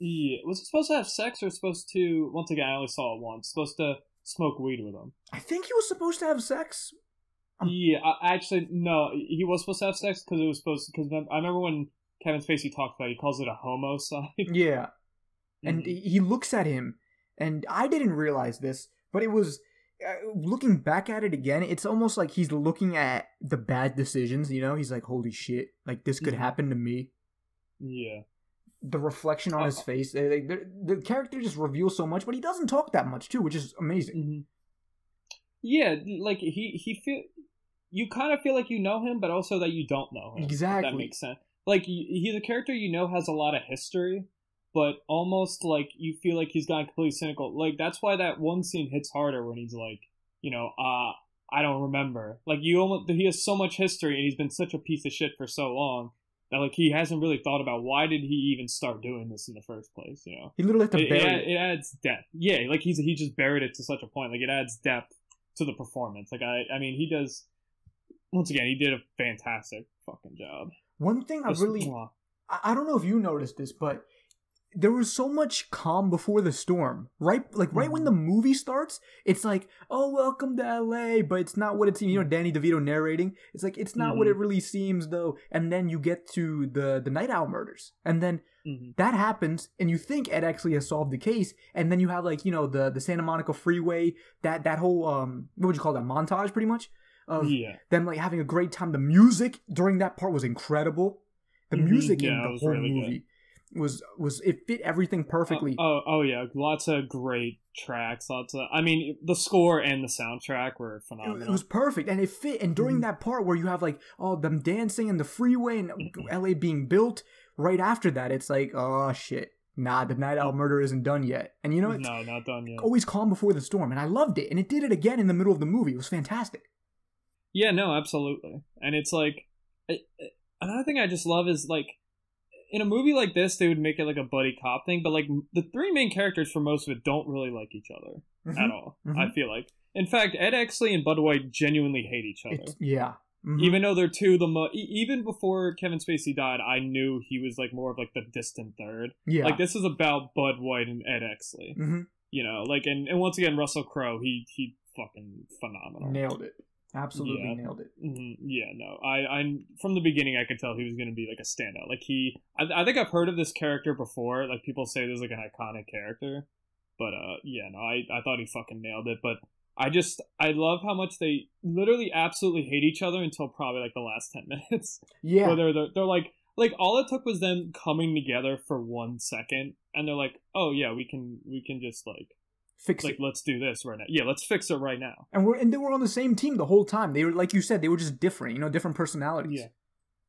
Yeah, was it supposed to have sex or supposed to? Once again, I only saw it once. Supposed to smoke weed with him. I think he was supposed to have sex. Um, yeah, I, actually, no, he was supposed to have sex because it was supposed. Because I remember when Kevin Spacey talked about, it, he calls it a homicide. Yeah. and Mhm. he looks at him and i didn't realize this but it was uh, looking back at it again it's almost like he's looking at the bad decisions you know he's like holy shit like this could happen to me yeah, the reflection on his Uh, face they- they- the, character just reveals so much but he doesn't talk that much too which is amazing hmm yeah, like he he feel you kind of feel like you know him, but also that you don't know him. Exactly. that makes sense. Like he's a character you know has a lot of history, but almost like you feel like he's gone completely cynical. Like that's why that one scene hits harder when he's like, you know, uh, I don't remember. Like you almost he has so much history and he's been such a piece of shit for so long like he hasn't really thought about why did he even start doing this in the first place. You know, he literally had to it, bury it. it adds depth. Yeah, like he's he just buried it to such a point. Like it adds depth to the performance. Like I, I mean, he does. Once again, he did a fantastic fucking job. one thing i really I don't know if you noticed this, but there was so much calm before the storm. Right, like right when the movie starts, it's like, "Oh, welcome to L.A.," but it's not what it seems. You know, Danny DeVito narrating. It's like it's not what it really seems, though. And then you get to the the Night Owl murders, and then Mhm. that happens, and you think Ed actually has solved the case, and then you have like you know the the Santa Monica Freeway, that that whole um what would you call that montage, pretty much of yeah, them like having a great time. The music during that part was incredible. The Mhm, music yeah, in the whole really good. Was was it fit everything perfectly. Oh, oh, oh yeah, lots of great tracks. Lots of. I mean, the score and the soundtrack were phenomenal. It was perfect, and it fit. And during Mhm. that part where you have like oh them dancing and the freeway and L.A. being built, right after that, it's like oh shit, nah, the Night Owl murder isn't done yet. And you know, it's no, not done yet. always calm before the storm, and I loved it. And it did it again in the middle of the movie. It was fantastic. Yeah, no, absolutely. And it's like I- I- another thing I just love is like in a movie like this, they would make it like a buddy cop thing, but like the three main characters for most of it don't really like each other at all. Mhm. I feel like, in fact, Ed Exley and Bud White genuinely hate each other. It's, yeah. Mhm. Even though they're two of the mo- even before Kevin Spacey died, I knew he was like more of like the distant third. yeah. Like this is about Bud White and Ed Exley. hmm You know, like and, and once again Russell Crowe, he he fucking phenomenal. Nailed it. Absolutely Yeah. nailed it. hmm Yeah, no, I, I from the beginning I could tell he was going to be like a standout. Like he, I, I think I've heard of this character before. Like people say there's like an iconic character, but uh, yeah, no, I, I thought he fucking nailed it. But I just, I love how much they literally absolutely hate each other until probably like the last ten minutes, Yeah. where they're, they're they're like, like all it took was them coming together for one second, and they're like, oh yeah, we can, we can just like, Fix like it. let's do this right now. Yeah, let's fix it right now. And we're and they were on the same team the whole time. They were like you said, they were just different. You know, different personalities. Yeah.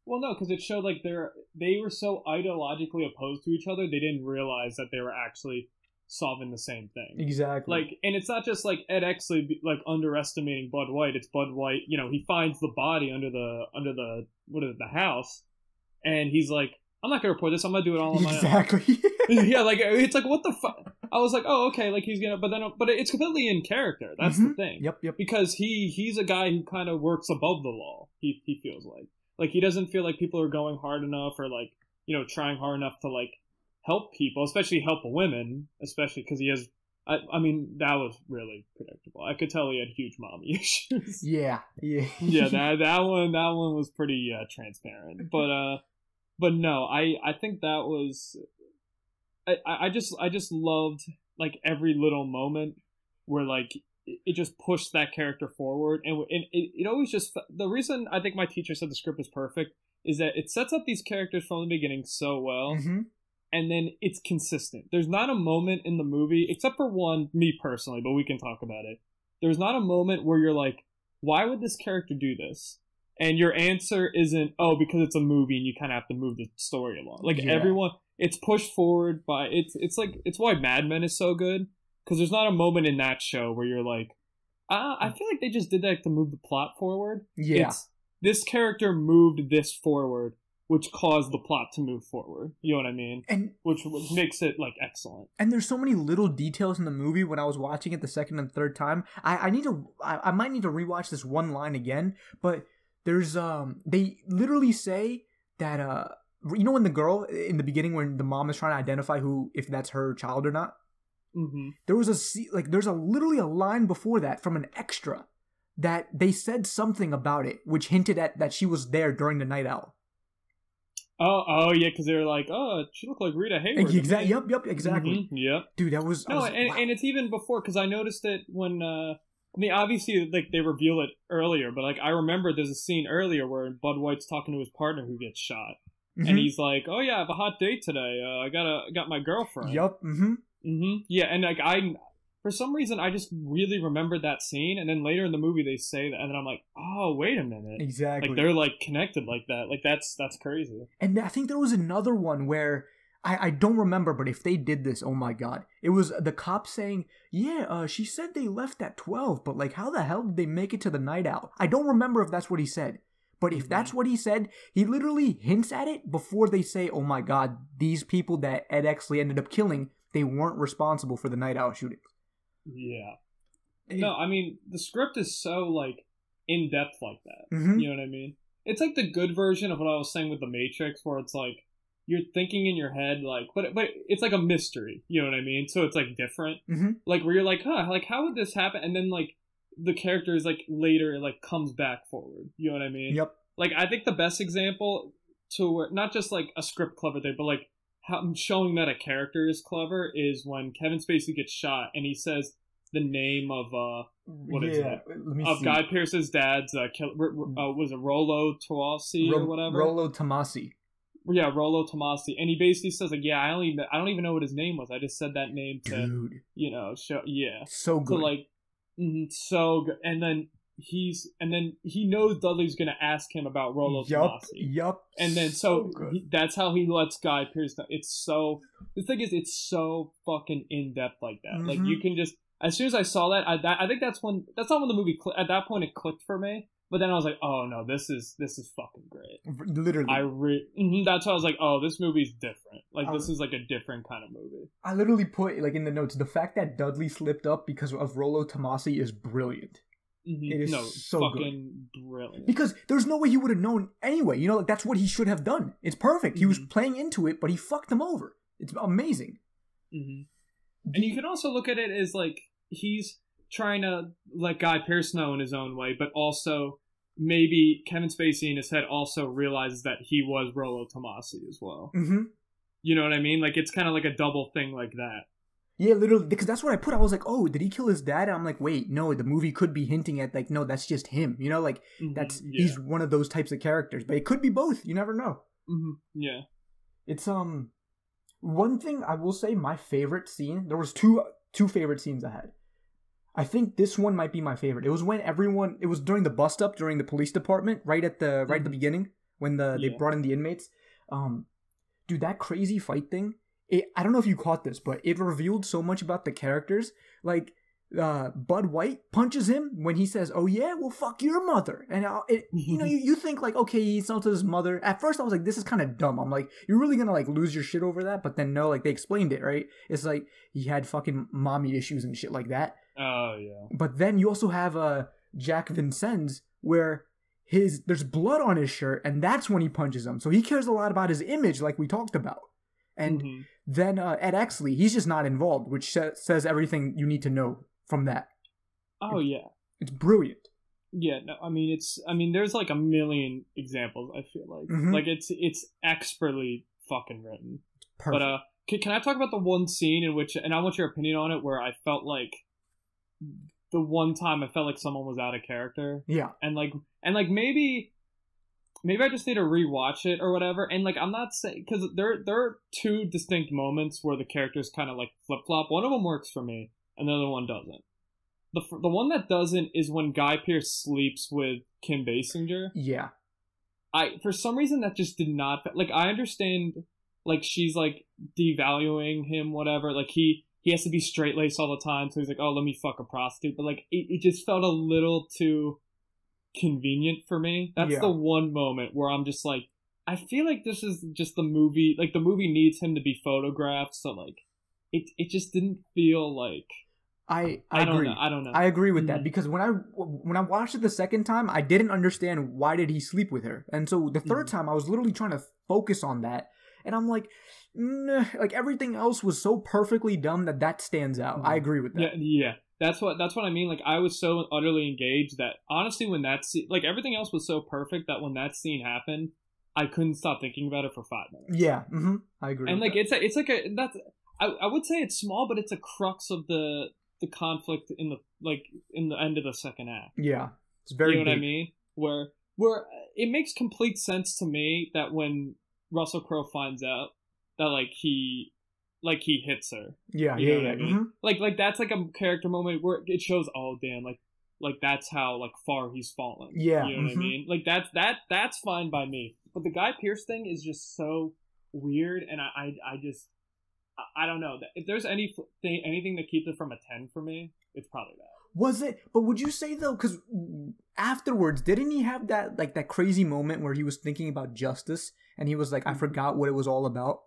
Well, no, because it showed like they're they were so ideologically opposed to each other, they didn't realize that they were actually solving the same thing. Exactly. Like, and it's not just like Ed Exley like underestimating Bud White. It's Bud White. You know, he finds the body under the under the what is it, the house, and he's like, "I'm not gonna report this. I'm gonna do it all on my own." exactly. yeah, like it's like what the fuck. I was like, oh, okay, like he's gonna, but then, but it's completely in character. That's the Mhm. thing yep. Yep. because he he's a guy who kind of works above the law. He he feels like like he doesn't feel like people are going hard enough or like you know trying hard enough to like help people, especially help women, especially because he has. I, I mean that was really predictable. I could tell he had huge mommy issues. Yeah. Yeah. yeah, that that one that one was pretty uh, transparent. But uh, but no, I I think that was. I I just I just loved like every little moment where like it just pushed that character forward and, and it, it always just the reason i think my teacher said the script was perfect is that it sets up these characters from the beginning so well hmm and then it's consistent. There's not a moment in the movie except for one me personally but we can talk about it. There's not a moment where you're like why would this character do this and your answer isn't oh because it's a movie and you kind of have to move the story along like Yeah. everyone it's pushed forward by it's it's like it's why mad men is so good because there's not a moment in that show where you're like uh, i feel like they just did that to move the plot forward Yeah. it's this character moved this forward which caused the plot to move forward you know what i mean and which which makes it like excellent and there's so many little details in the movie when I was watching it the second and third time. I, I need to I, I might need to rewatch this one line again, but there's um they literally say that uh you know when the girl in the beginning when the mom is trying to identify who if that's her child or not? Hmm there was a like there's a literally a line before that from an extra that they said something about it which hinted at that she was there during the night owl. Oh oh yeah because they're like oh she looked like rita Hayworth exactly me." yep yep exactly. Mhm, yep dude that was No, was- and, wow. and it's even before because I noticed it when uh I mean obviously like they reveal it earlier, but like I remember there's a scene earlier where Bud White's talking to his partner who gets shot, Mhm. and he's like, "Oh yeah, I have a hot date today. Uh, I got a got my girlfriend." Yep. Mm-hmm. hmm Yeah, and like I, for some reason, I just really remembered that scene, and then later in the movie they say that, and then I'm like, "Oh wait a minute." Exactly. Like they're like connected like that. Like that's that's crazy. and I think there was another one where I, I don't remember, but if they did this, oh my god. It was the cop saying, Yeah, uh, she said they left at 12, but like, how the hell did they make it to the night owl? I don't remember if that's what he said. But if that's what he said, he literally hints at it before they say, Oh my god, these people that Ed Exley ended up killing, they weren't responsible for the night owl shooting. Yeah. No, I mean the script is so like in depth like that. Mhm. You know what I mean? It's like the good version of what I was saying with the Matrix, where it's like you're thinking in your head like, but but it's like a mystery. You know what I mean? So it's like different. Mhm. Like where you're like, huh, like how would this happen? And then like the character is like later it like comes back forward. You know what I mean? Yep. Like I think the best example to where not just like a script clever thing, but like how showing that a character is clever is when Kevin Spacey gets shot and he says the name of uh What is yeah, Let me of see. Guy Pearce's dad's uh, r- uh was it Rolo Toasi or whatever. rolo Tomasi. Yeah, Rolo Tomasi, and he basically says like, yeah, I only I don't even know what his name was. I just said that name to Dude, you know show yeah. so So good. like, mhm, so good. And then he's and then he knows Dudley's gonna ask him about Rolo yup, Tomasi. yup. And then so, good. he, that's how he lets Guy Pearce know. It's so the thing is, it's so fucking in depth like that. Like Mhm. you can just as soon as I saw that, I that, I think that's when that's not when the movie cl- at that point it clicked for me. But then I was like, oh no, this is this is fucking great. literally, I re- mhm, that's why I was like, oh, this movie's different. Like I this is like a different kind of movie. I literally put like in the notes the fact that Dudley slipped up because of Rolo Tomasi is brilliant. Mhm. It is no, so good. fucking brilliant. Because there's no way he would have known anyway. You know, like that's what he should have done. It's perfect. He was Mhm. playing into it, but he fucked him over. It's amazing. hmm And you can also look at it as like he's trying to let Guy Pearce know in his own way, but also maybe Kevin Spacey in his head also realizes that he was Rolo Tomasi as well. hmm You know what I mean? Like it's kind of like a double thing like that. Yeah, literally, because that's what I put. I was like, oh, did he kill his dad? And I'm like, wait, no, the movie could be hinting at like, no, that's just him. You know, like Mhm, that's yeah. he's one of those types of characters, but it could be both. You never know. Mhm, yeah. It's um one thing I will say my favorite scene. There was two two favorite scenes I had. I think this one might be my favorite. It was when everyone it was during the bust up during the police department right at the right at the Mhm. beginning when the they brought in the inmates. Um dude, that crazy fight thing. It, I don't know if you caught this, but it revealed so much about the characters. Like uh, Bud White punches him when he says, "Oh yeah, well fuck your mother," and uh, it, you know you, you think like, okay, he insulted his mother. At first, I was like, this is kind of dumb. I'm like, you're really gonna like lose your shit over that? But then no, like they explained it right. It's like he had fucking mommy issues and shit like that. Oh yeah. But then you also have uh Jack Vincennes where his there's blood on his shirt, and that's when he punches him. So he cares a lot about his image, like we talked about. And Mhm. then uh, Ed Exley, he's just not involved, which sa- says everything you need to know from that. oh yeah. It's brilliant. Yeah, no, I mean it's I mean there's like a million examples I feel like. Mhm. Like it's it's expertly fucking written. Perfect. But uh, can, can I talk about the one scene in which, and I want your opinion on it, where I felt like the one time I felt like someone was out of character, yeah, and like, and like maybe, maybe I just need to rewatch it or whatever. And like, I'm not saying because there there are two distinct moments where the characters kind of like flip flop. One of them works for me, and the other one doesn't. The the one that doesn't is when Guy Pearce sleeps with Kim Basinger. yeah, I for some reason that just did not like I understand like she's like devaluing him whatever like he he has to be straight laced all the time so he's like oh let me fuck a prostitute but like it, it just felt a little too convenient for me that's Yeah. the one moment where I'm just like I feel like this is just the movie like the movie needs him to be photographed so like it it just didn't feel like I I, I, don't agree. know I don't know I agree with that Mhm. because when I when I watched it the second time, I didn't understand why did he sleep with her, and so the 3rd Mhm. time I was literally trying to focus on that, and I'm like, nah, like everything else was so perfectly done that that stands out. I Mhm. agree with that. Yeah, yeah. That's what that's what I mean. Like I was so utterly engaged that honestly, when that scene, like everything else was so perfect that when that scene happened, I couldn't stop thinking about it for five minutes. Yeah, hmm I agree. and like that. it's a, it's like a that's I, I would say it's small, but it's a crux of the the conflict in the like in the end of the second act. yeah, it's very. you know what I mean? Where where it makes complete sense to me that when Russell Crowe finds out that like he like he hits her Yeah, You yeah, know what yeah. I mean? mhm. like like that's like a character moment where it shows oh damn like like that's how like far he's fallen Yeah, you know what i mhm. mean like that's that that's fine by me but the guy pearce thing is just so weird and i i, I just I, I don't know if there's any thing anything that keeps it from a 10 for me it's probably that Was it? But would you say though? Because afterwards, didn't he have that like that crazy moment where he was thinking about justice and he was like, I Mhm. forgot what it was all about.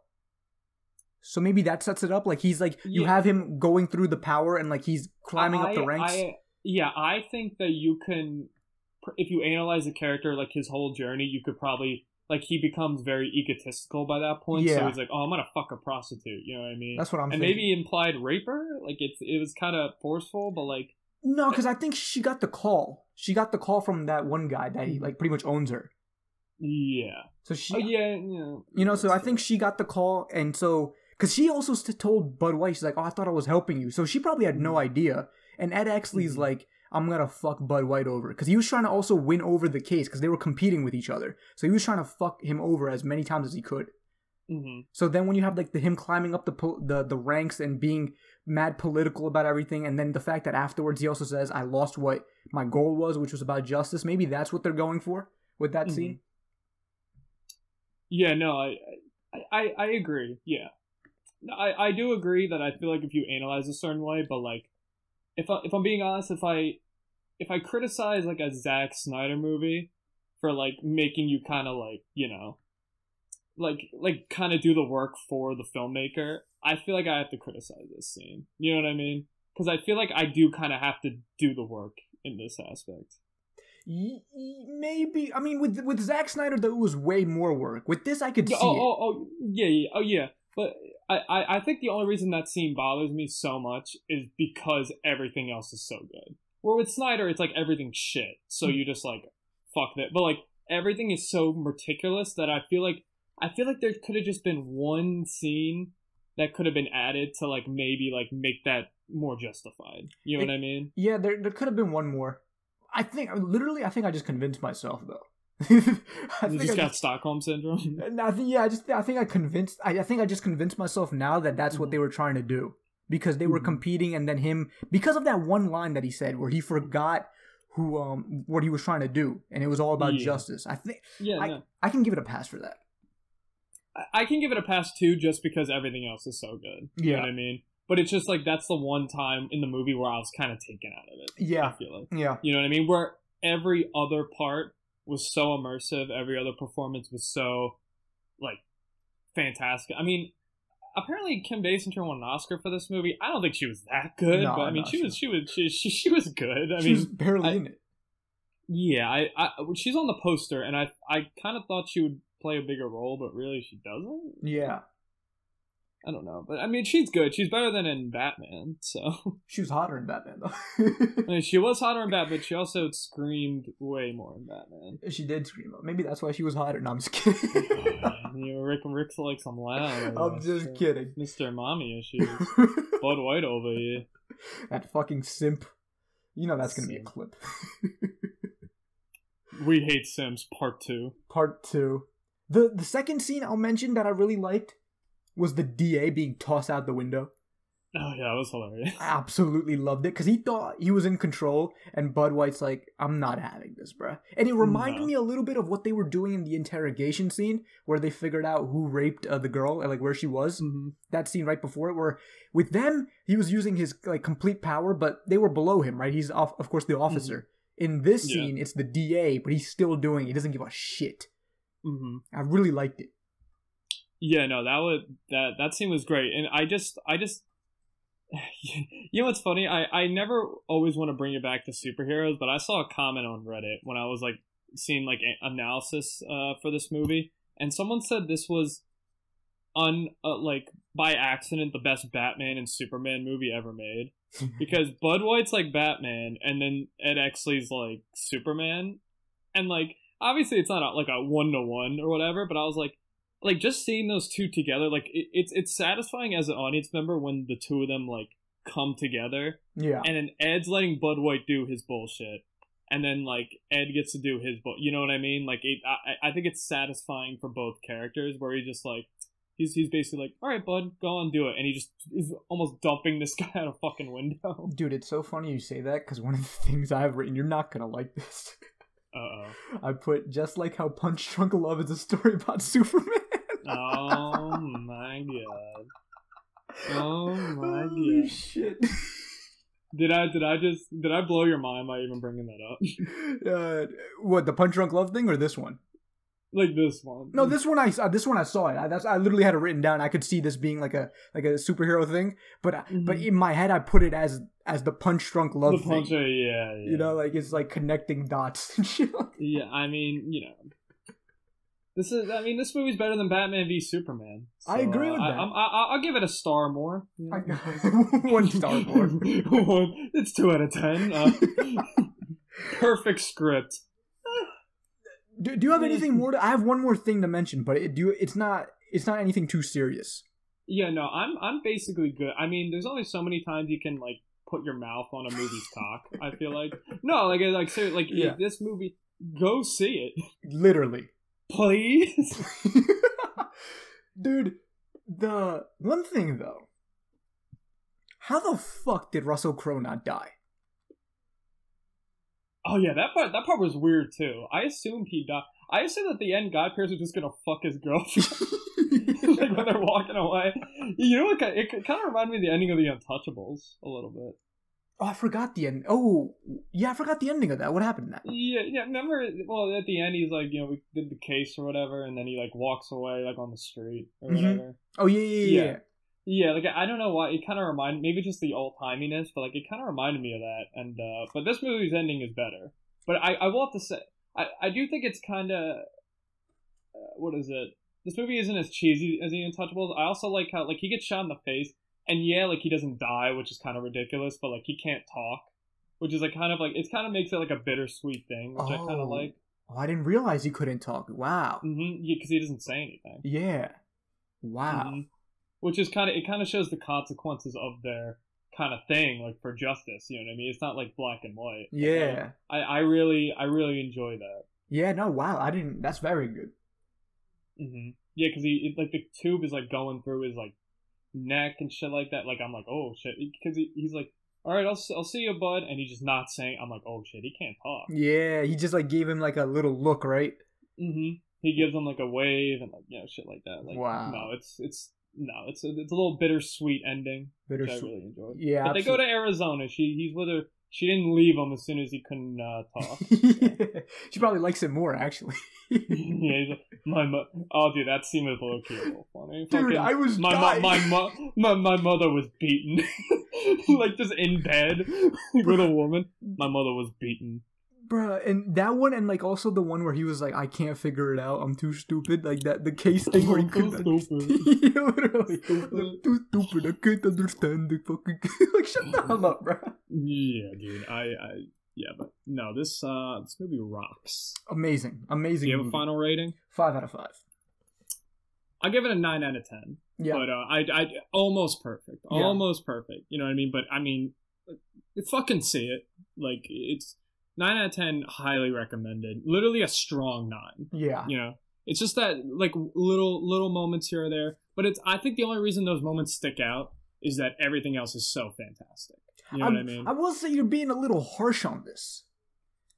So maybe that sets it up. Like he's like, you Yeah. have him going through the power and like he's climbing up the ranks. I, yeah i think that you can if you analyze the character like his whole journey you could probably like he becomes very egotistical by that point so he's like oh i'm gonna fuck a prostitute you know what i mean That's what I'm and thinking. maybe implied rape her. Like it's it was kind of forceful, but like no, because I think she got the call. She got the call from that one guy that he like pretty much owns her. yeah, So she, oh, yeah, yeah. you know, so I think she got the call, and so because she also told Bud White, she's like, "Oh, I thought I was helping you," so she probably had no Mhm. idea. And Ed Exley's Mhm. like, I'm gonna fuck Bud White over because he was trying to also win over the case because they were competing with each other. So he was trying to fuck him over as many times as he could. hmm So then when you have like the him climbing up the po- the the ranks and being mad political about everything, and then the fact that afterwards he also says I lost what my goal was, which was about justice. Maybe that's what they're going for with that Mhm. scene. Yeah, no, I, I, I, I agree. Yeah, I, I do agree that I feel like if you analyze a certain way, but like, if I, if I'm being honest, if I, if I criticize like a Zack Snyder movie for like making you kind of like you know, like like kind of do the work for the filmmaker, I feel like I have to criticize this scene. You know what I mean? Because I feel like I do kind of have to do the work in this aspect. Maybe I mean with with Zack Snyder though it was way more work. With this I could see oh, oh, oh, yeah, yeah, oh, yeah. But I, I, think the only reason that scene bothers me so much is because everything else is so good. Where with Snyder, it's like everything's shit, so Hmm. you just like fuck that. But like everything is so meticulous that I feel like I feel like there could have just been one scene that could have been added to like maybe like make that more justified. You know what I mean? Yeah, there there could have been one more. I think literally I think I just convinced myself though. I You just I got Stockholm syndrome. I think yeah, I just I think I convinced I, I think I just convinced myself now that that's what they were trying to do because they were Mhm. competing and then him because of that one line that he said where he forgot who um what he was trying to do and it was all about Yeah. justice. I think yeah, I, no. I can give it a pass for that. I- I can give it a pass too, just because everything else is so good. You Yeah. know what I mean? But it's just like that's the one time in the movie where I was kind of taken out of it. I Yeah. feel like Yeah. you know what I mean. Where every other part was so immersive, every other performance was so like fantastic. I mean, apparently Kim Basinger won an Oscar for this movie. I don't think she was that good, No, but I mean, no, she she- was she was she she, she was good. I she mean, was barely I- in it. yeah, I, I she's on the poster, and I I kind of thought she would play a bigger role, but really she doesn't. Yeah. I don't know, but I mean, she's good. She's better than in Batman. So She was hotter in Batman though. I mean, she was hotter in Batman. She also screamed way more in Batman. she did scream. Maybe that's why she was hotter. No, I'm just kidding. Uh, you know, Rick Rick's like some loud. I'm just uh, kidding. Mr. Mommy issues. Bud White over here. that fucking simp. You know that's gonna be a clip. We hate Sims Part Two. Part two. The the second scene I'll mention that I really liked was the DA being tossed out the window. Oh yeah, that was hilarious. I absolutely loved it because he thought he was in control, and Bud White's like, "I'm not having this, bruh." And it reminded No. me a little bit of what they were doing in the interrogation scene, where they figured out who raped uh, the girl and like where she was. Mhm. That scene right before it, where with them he was using his like complete power, but they were below him, right? He's off, of course, the officer. In this Mm-hmm. Yeah. scene, it's the DA, but he's still doing. He doesn't give a shit. Mhm. I really liked it. Yeah, no, that was that that scene was great, and I just I just you know what's funny? I I never always want to bring it back to superheroes, but I saw a comment on Reddit when I was like seeing like analysis uh, for this movie, and someone said this was un uh, like by accident the best Batman and Superman movie ever made because Bud White's like Batman, and then Ed Exley's like Superman, and like obviously it's not a, like a one to one or whatever, but I was like, like just seeing those two together, like it, it's it's satisfying as an audience member when the two of them like come together, Yeah. and then Ed's letting Bud White do his bullshit. And then, like Ed gets to do his, bu- you know what I mean? Like, it, I, I think it's satisfying for both characters, where he just like, he's he's basically like, all right, bud, go on, do it, and he just is almost dumping this guy out a fucking window. Dude, it's so funny you say that because one of the things I've written, you're not gonna like this. Uh oh. I put just like how Punch Drunk Love is a story about Superman. Oh my god. Oh my Holy god. shit. Did I did I just did I blow your mind by even bringing that up? uh, what the Punch Drunk Love thing or this one? like this one. No, this one I saw. This one I saw it. I, that's I literally had it written down. I could see this being like a like a superhero thing, but I but Mhm. in my head I put it as as the Punch Drunk Love the thing. puncher, yeah, yeah. You know, like it's like connecting dots and shit. Yeah, I mean, you know. This is I mean, this movie's better than Batman v Superman. I agree with I, that. I'm- I, I'll give it a star more. you know? one star more. One- it's two out of ten. Uh, perfect script. Do, do you have anything more to? I have one more thing to mention, but it do. It's not. It's not anything too serious. Yeah, no, I'm I'm basically good. I mean, there's only so many times you can like put your mouth on a movie's cock. I feel like no, like like ser- like Yeah. this movie. Go see it, Literally. Please. Dude, the one thing though, how the fuck did Russell Crowe not die? Oh yeah, that part that part was weird too. I assumed he died. I assumed at the end Guy Pearce was just gonna fuck his girlfriend like when they're walking away. You know what? It kind of reminded me of the ending of The Untouchables a little bit. Oh, I forgot the end. Oh, yeah, I forgot the ending of that. What happened in that? Yeah, yeah. Remember? Well, at the end, he's like, you know, we did the case or whatever, and then he like walks away like on the street or Mhm. whatever. Oh, yeah, yeah, yeah. Yeah. yeah. Yeah, like I don't know why it kind of reminded maybe just the old timiness, but like it kind of reminded me of that. And uh but this movie's ending is better. But I I will have to say I I do think it's kind of uh, what is it? This movie isn't as cheesy as The Untouchables. I also like how like he gets shot in the face, and yeah, like he doesn't die, which is kind of ridiculous, but like he can't talk, which is like kind of like it kind of makes it like a bittersweet thing, which I kind Oh. of like. Oh, I didn't realize he couldn't talk. Wow. Mm-hmm. Yeah, because he doesn't say anything. Yeah. Wow. Mhm. Which is kind of it kind of shows the consequences of their kind of thing, like for justice. You know what I mean? It's not like black and white. Yeah. I, I really I really enjoy that. Yeah, no, wow. I didn't. That's very good. Mm-hmm. Yeah, because he it, like the tube is like going through his like neck and shit like that. Like I'm like oh shit, because he, he's like. All right, I'll, I'll see you, bud. And he's just not saying. I'm like, oh shit, he can't talk. Yeah, he just like gave him like a little look, right? Mm hmm He gives him like a wave and like you know shit like that. Like, Wow. No, it's it's no, it's a, it's a little bittersweet ending. which I really enjoyed. Yeah, but they go to Arizona. She he's with her. She didn't leave him as soon as he couldn't uh, talk. she probably likes it more, actually. yeah, he's like, my mo- oh dude, that scene was low key a little funny. Dude, Fucking- I was my mo- my, mo- my my mother was beaten, like just in bed with a woman. My mother was beaten. Bruh, and that one, and like also the one where he was like, "I can't figure it out. I'm too stupid." Like that, the case thing where he couldn't. too stupid. yeah, literally, too stupid. I can't understand the fucking. like, shut the hell up, bruh. Yeah, dude. I, I yeah, but no, this uh this movie rocks. Amazing, amazing. Do you have a final rating? Five out of five. I give it a nine out of ten. Yeah, But uh, I, I almost perfect, Yeah. almost perfect. You know what I mean? But I mean, you fucking see it. Like it's nine out of ten, highly recommended. Literally a strong nine. yeah, You know, it's just that like little little moments here or there. But it's I think the only reason those moments stick out is that everything else is so fantastic. You know I'm- what I mean? I will say you're being a little harsh on this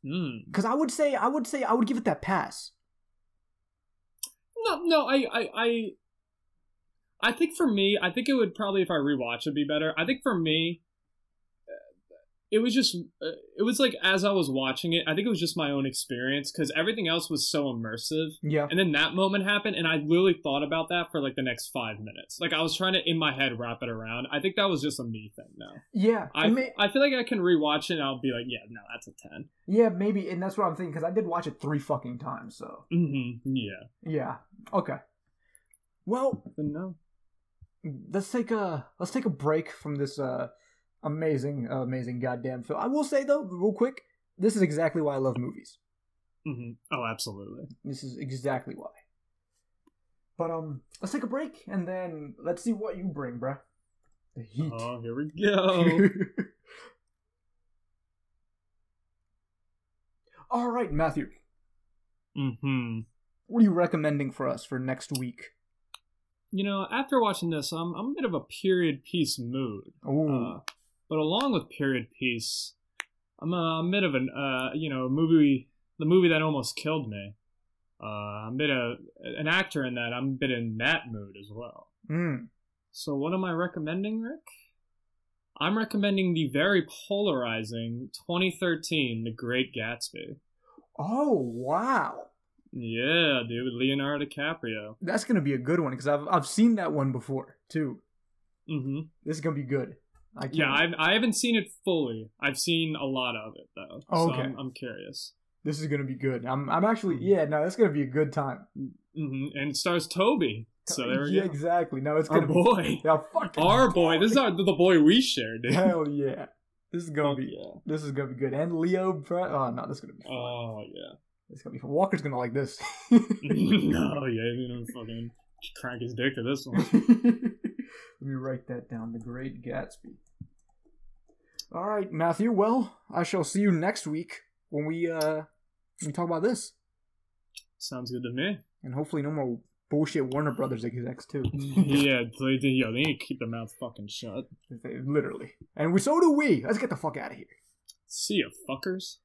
Mm. because I would say I would say I would give it that pass. No, no, I, I, I, I think for me, I think it would probably if I rewatch it'd be better. I think for me, it was just, uh, it was like as I was watching it, I think it was just my own experience because everything else was so immersive. Yeah, And then that moment happened, and I literally thought about that for like the next five minutes. Like I was trying to in my head wrap it around. I think that was just a me thing now. yeah. I, may- I feel like I can rewatch it and I'll be like, yeah, no, that's a 10. yeah, maybe, and that's what I'm thinking because I did watch it three fucking times. So Mm-hmm. Yeah. yeah, okay. Well, no. let's take a let's take a break from this uh amazing amazing goddamn film. I will say though, real quick, this is exactly why I love movies. Mm-hmm. Oh, absolutely. This is exactly why. But um, let's take a break and then let's see what you bring, bruh. The heat. Oh, here we go. All right, Matthew. mm-hmm. What are you recommending for us for next week? You know, after watching this, I'm I'm a bit of a period piece mood. Ooh, Uh, but along with period piece, I'm a, a bit of an uh, you know, movie the movie that almost killed me. Uh, I'm a bit of an actor in that. I'm a bit in that mood as well. mm. So what am I recommending, Rick? I'm recommending the very polarizing 2013 The Great Gatsby. Oh wow, Yeah, dude, Leonardo DiCaprio. that's gonna be a good one because I've I've seen that one before too. Mm-hmm. This is gonna be good. I can't, Yeah, I've, I haven't seen it fully. I've seen a lot of it though. Oh, So okay. I'm, I'm curious. this is gonna be good. I'm I'm actually yeah no, that's gonna be a good time. hmm And it stars Tobey. So there we yeah, go. exactly. No, it's Our gonna boy. be yeah, fucking Our boy. This is our, the boy we share, dude. hell yeah. This is gonna Fuck be yeah. this is gonna be good. And Leo, bro. Oh no, this is gonna be fun. Oh yeah. It's gonna be fun. Walker's gonna like this. no, yeah, you know, fucking crank his dick to this one. Let me write that down. The Great Gatsby. All right, Matthew. Well, I shall see you next week when we uh we talk about this, Sounds good to me. and hopefully no more bullshit Warner Brothers execs too. yeah, they, they, yo, they need to keep their mouths fucking shut. Literally, and we so do we. Let's get the fuck out of here. See ya, fuckers.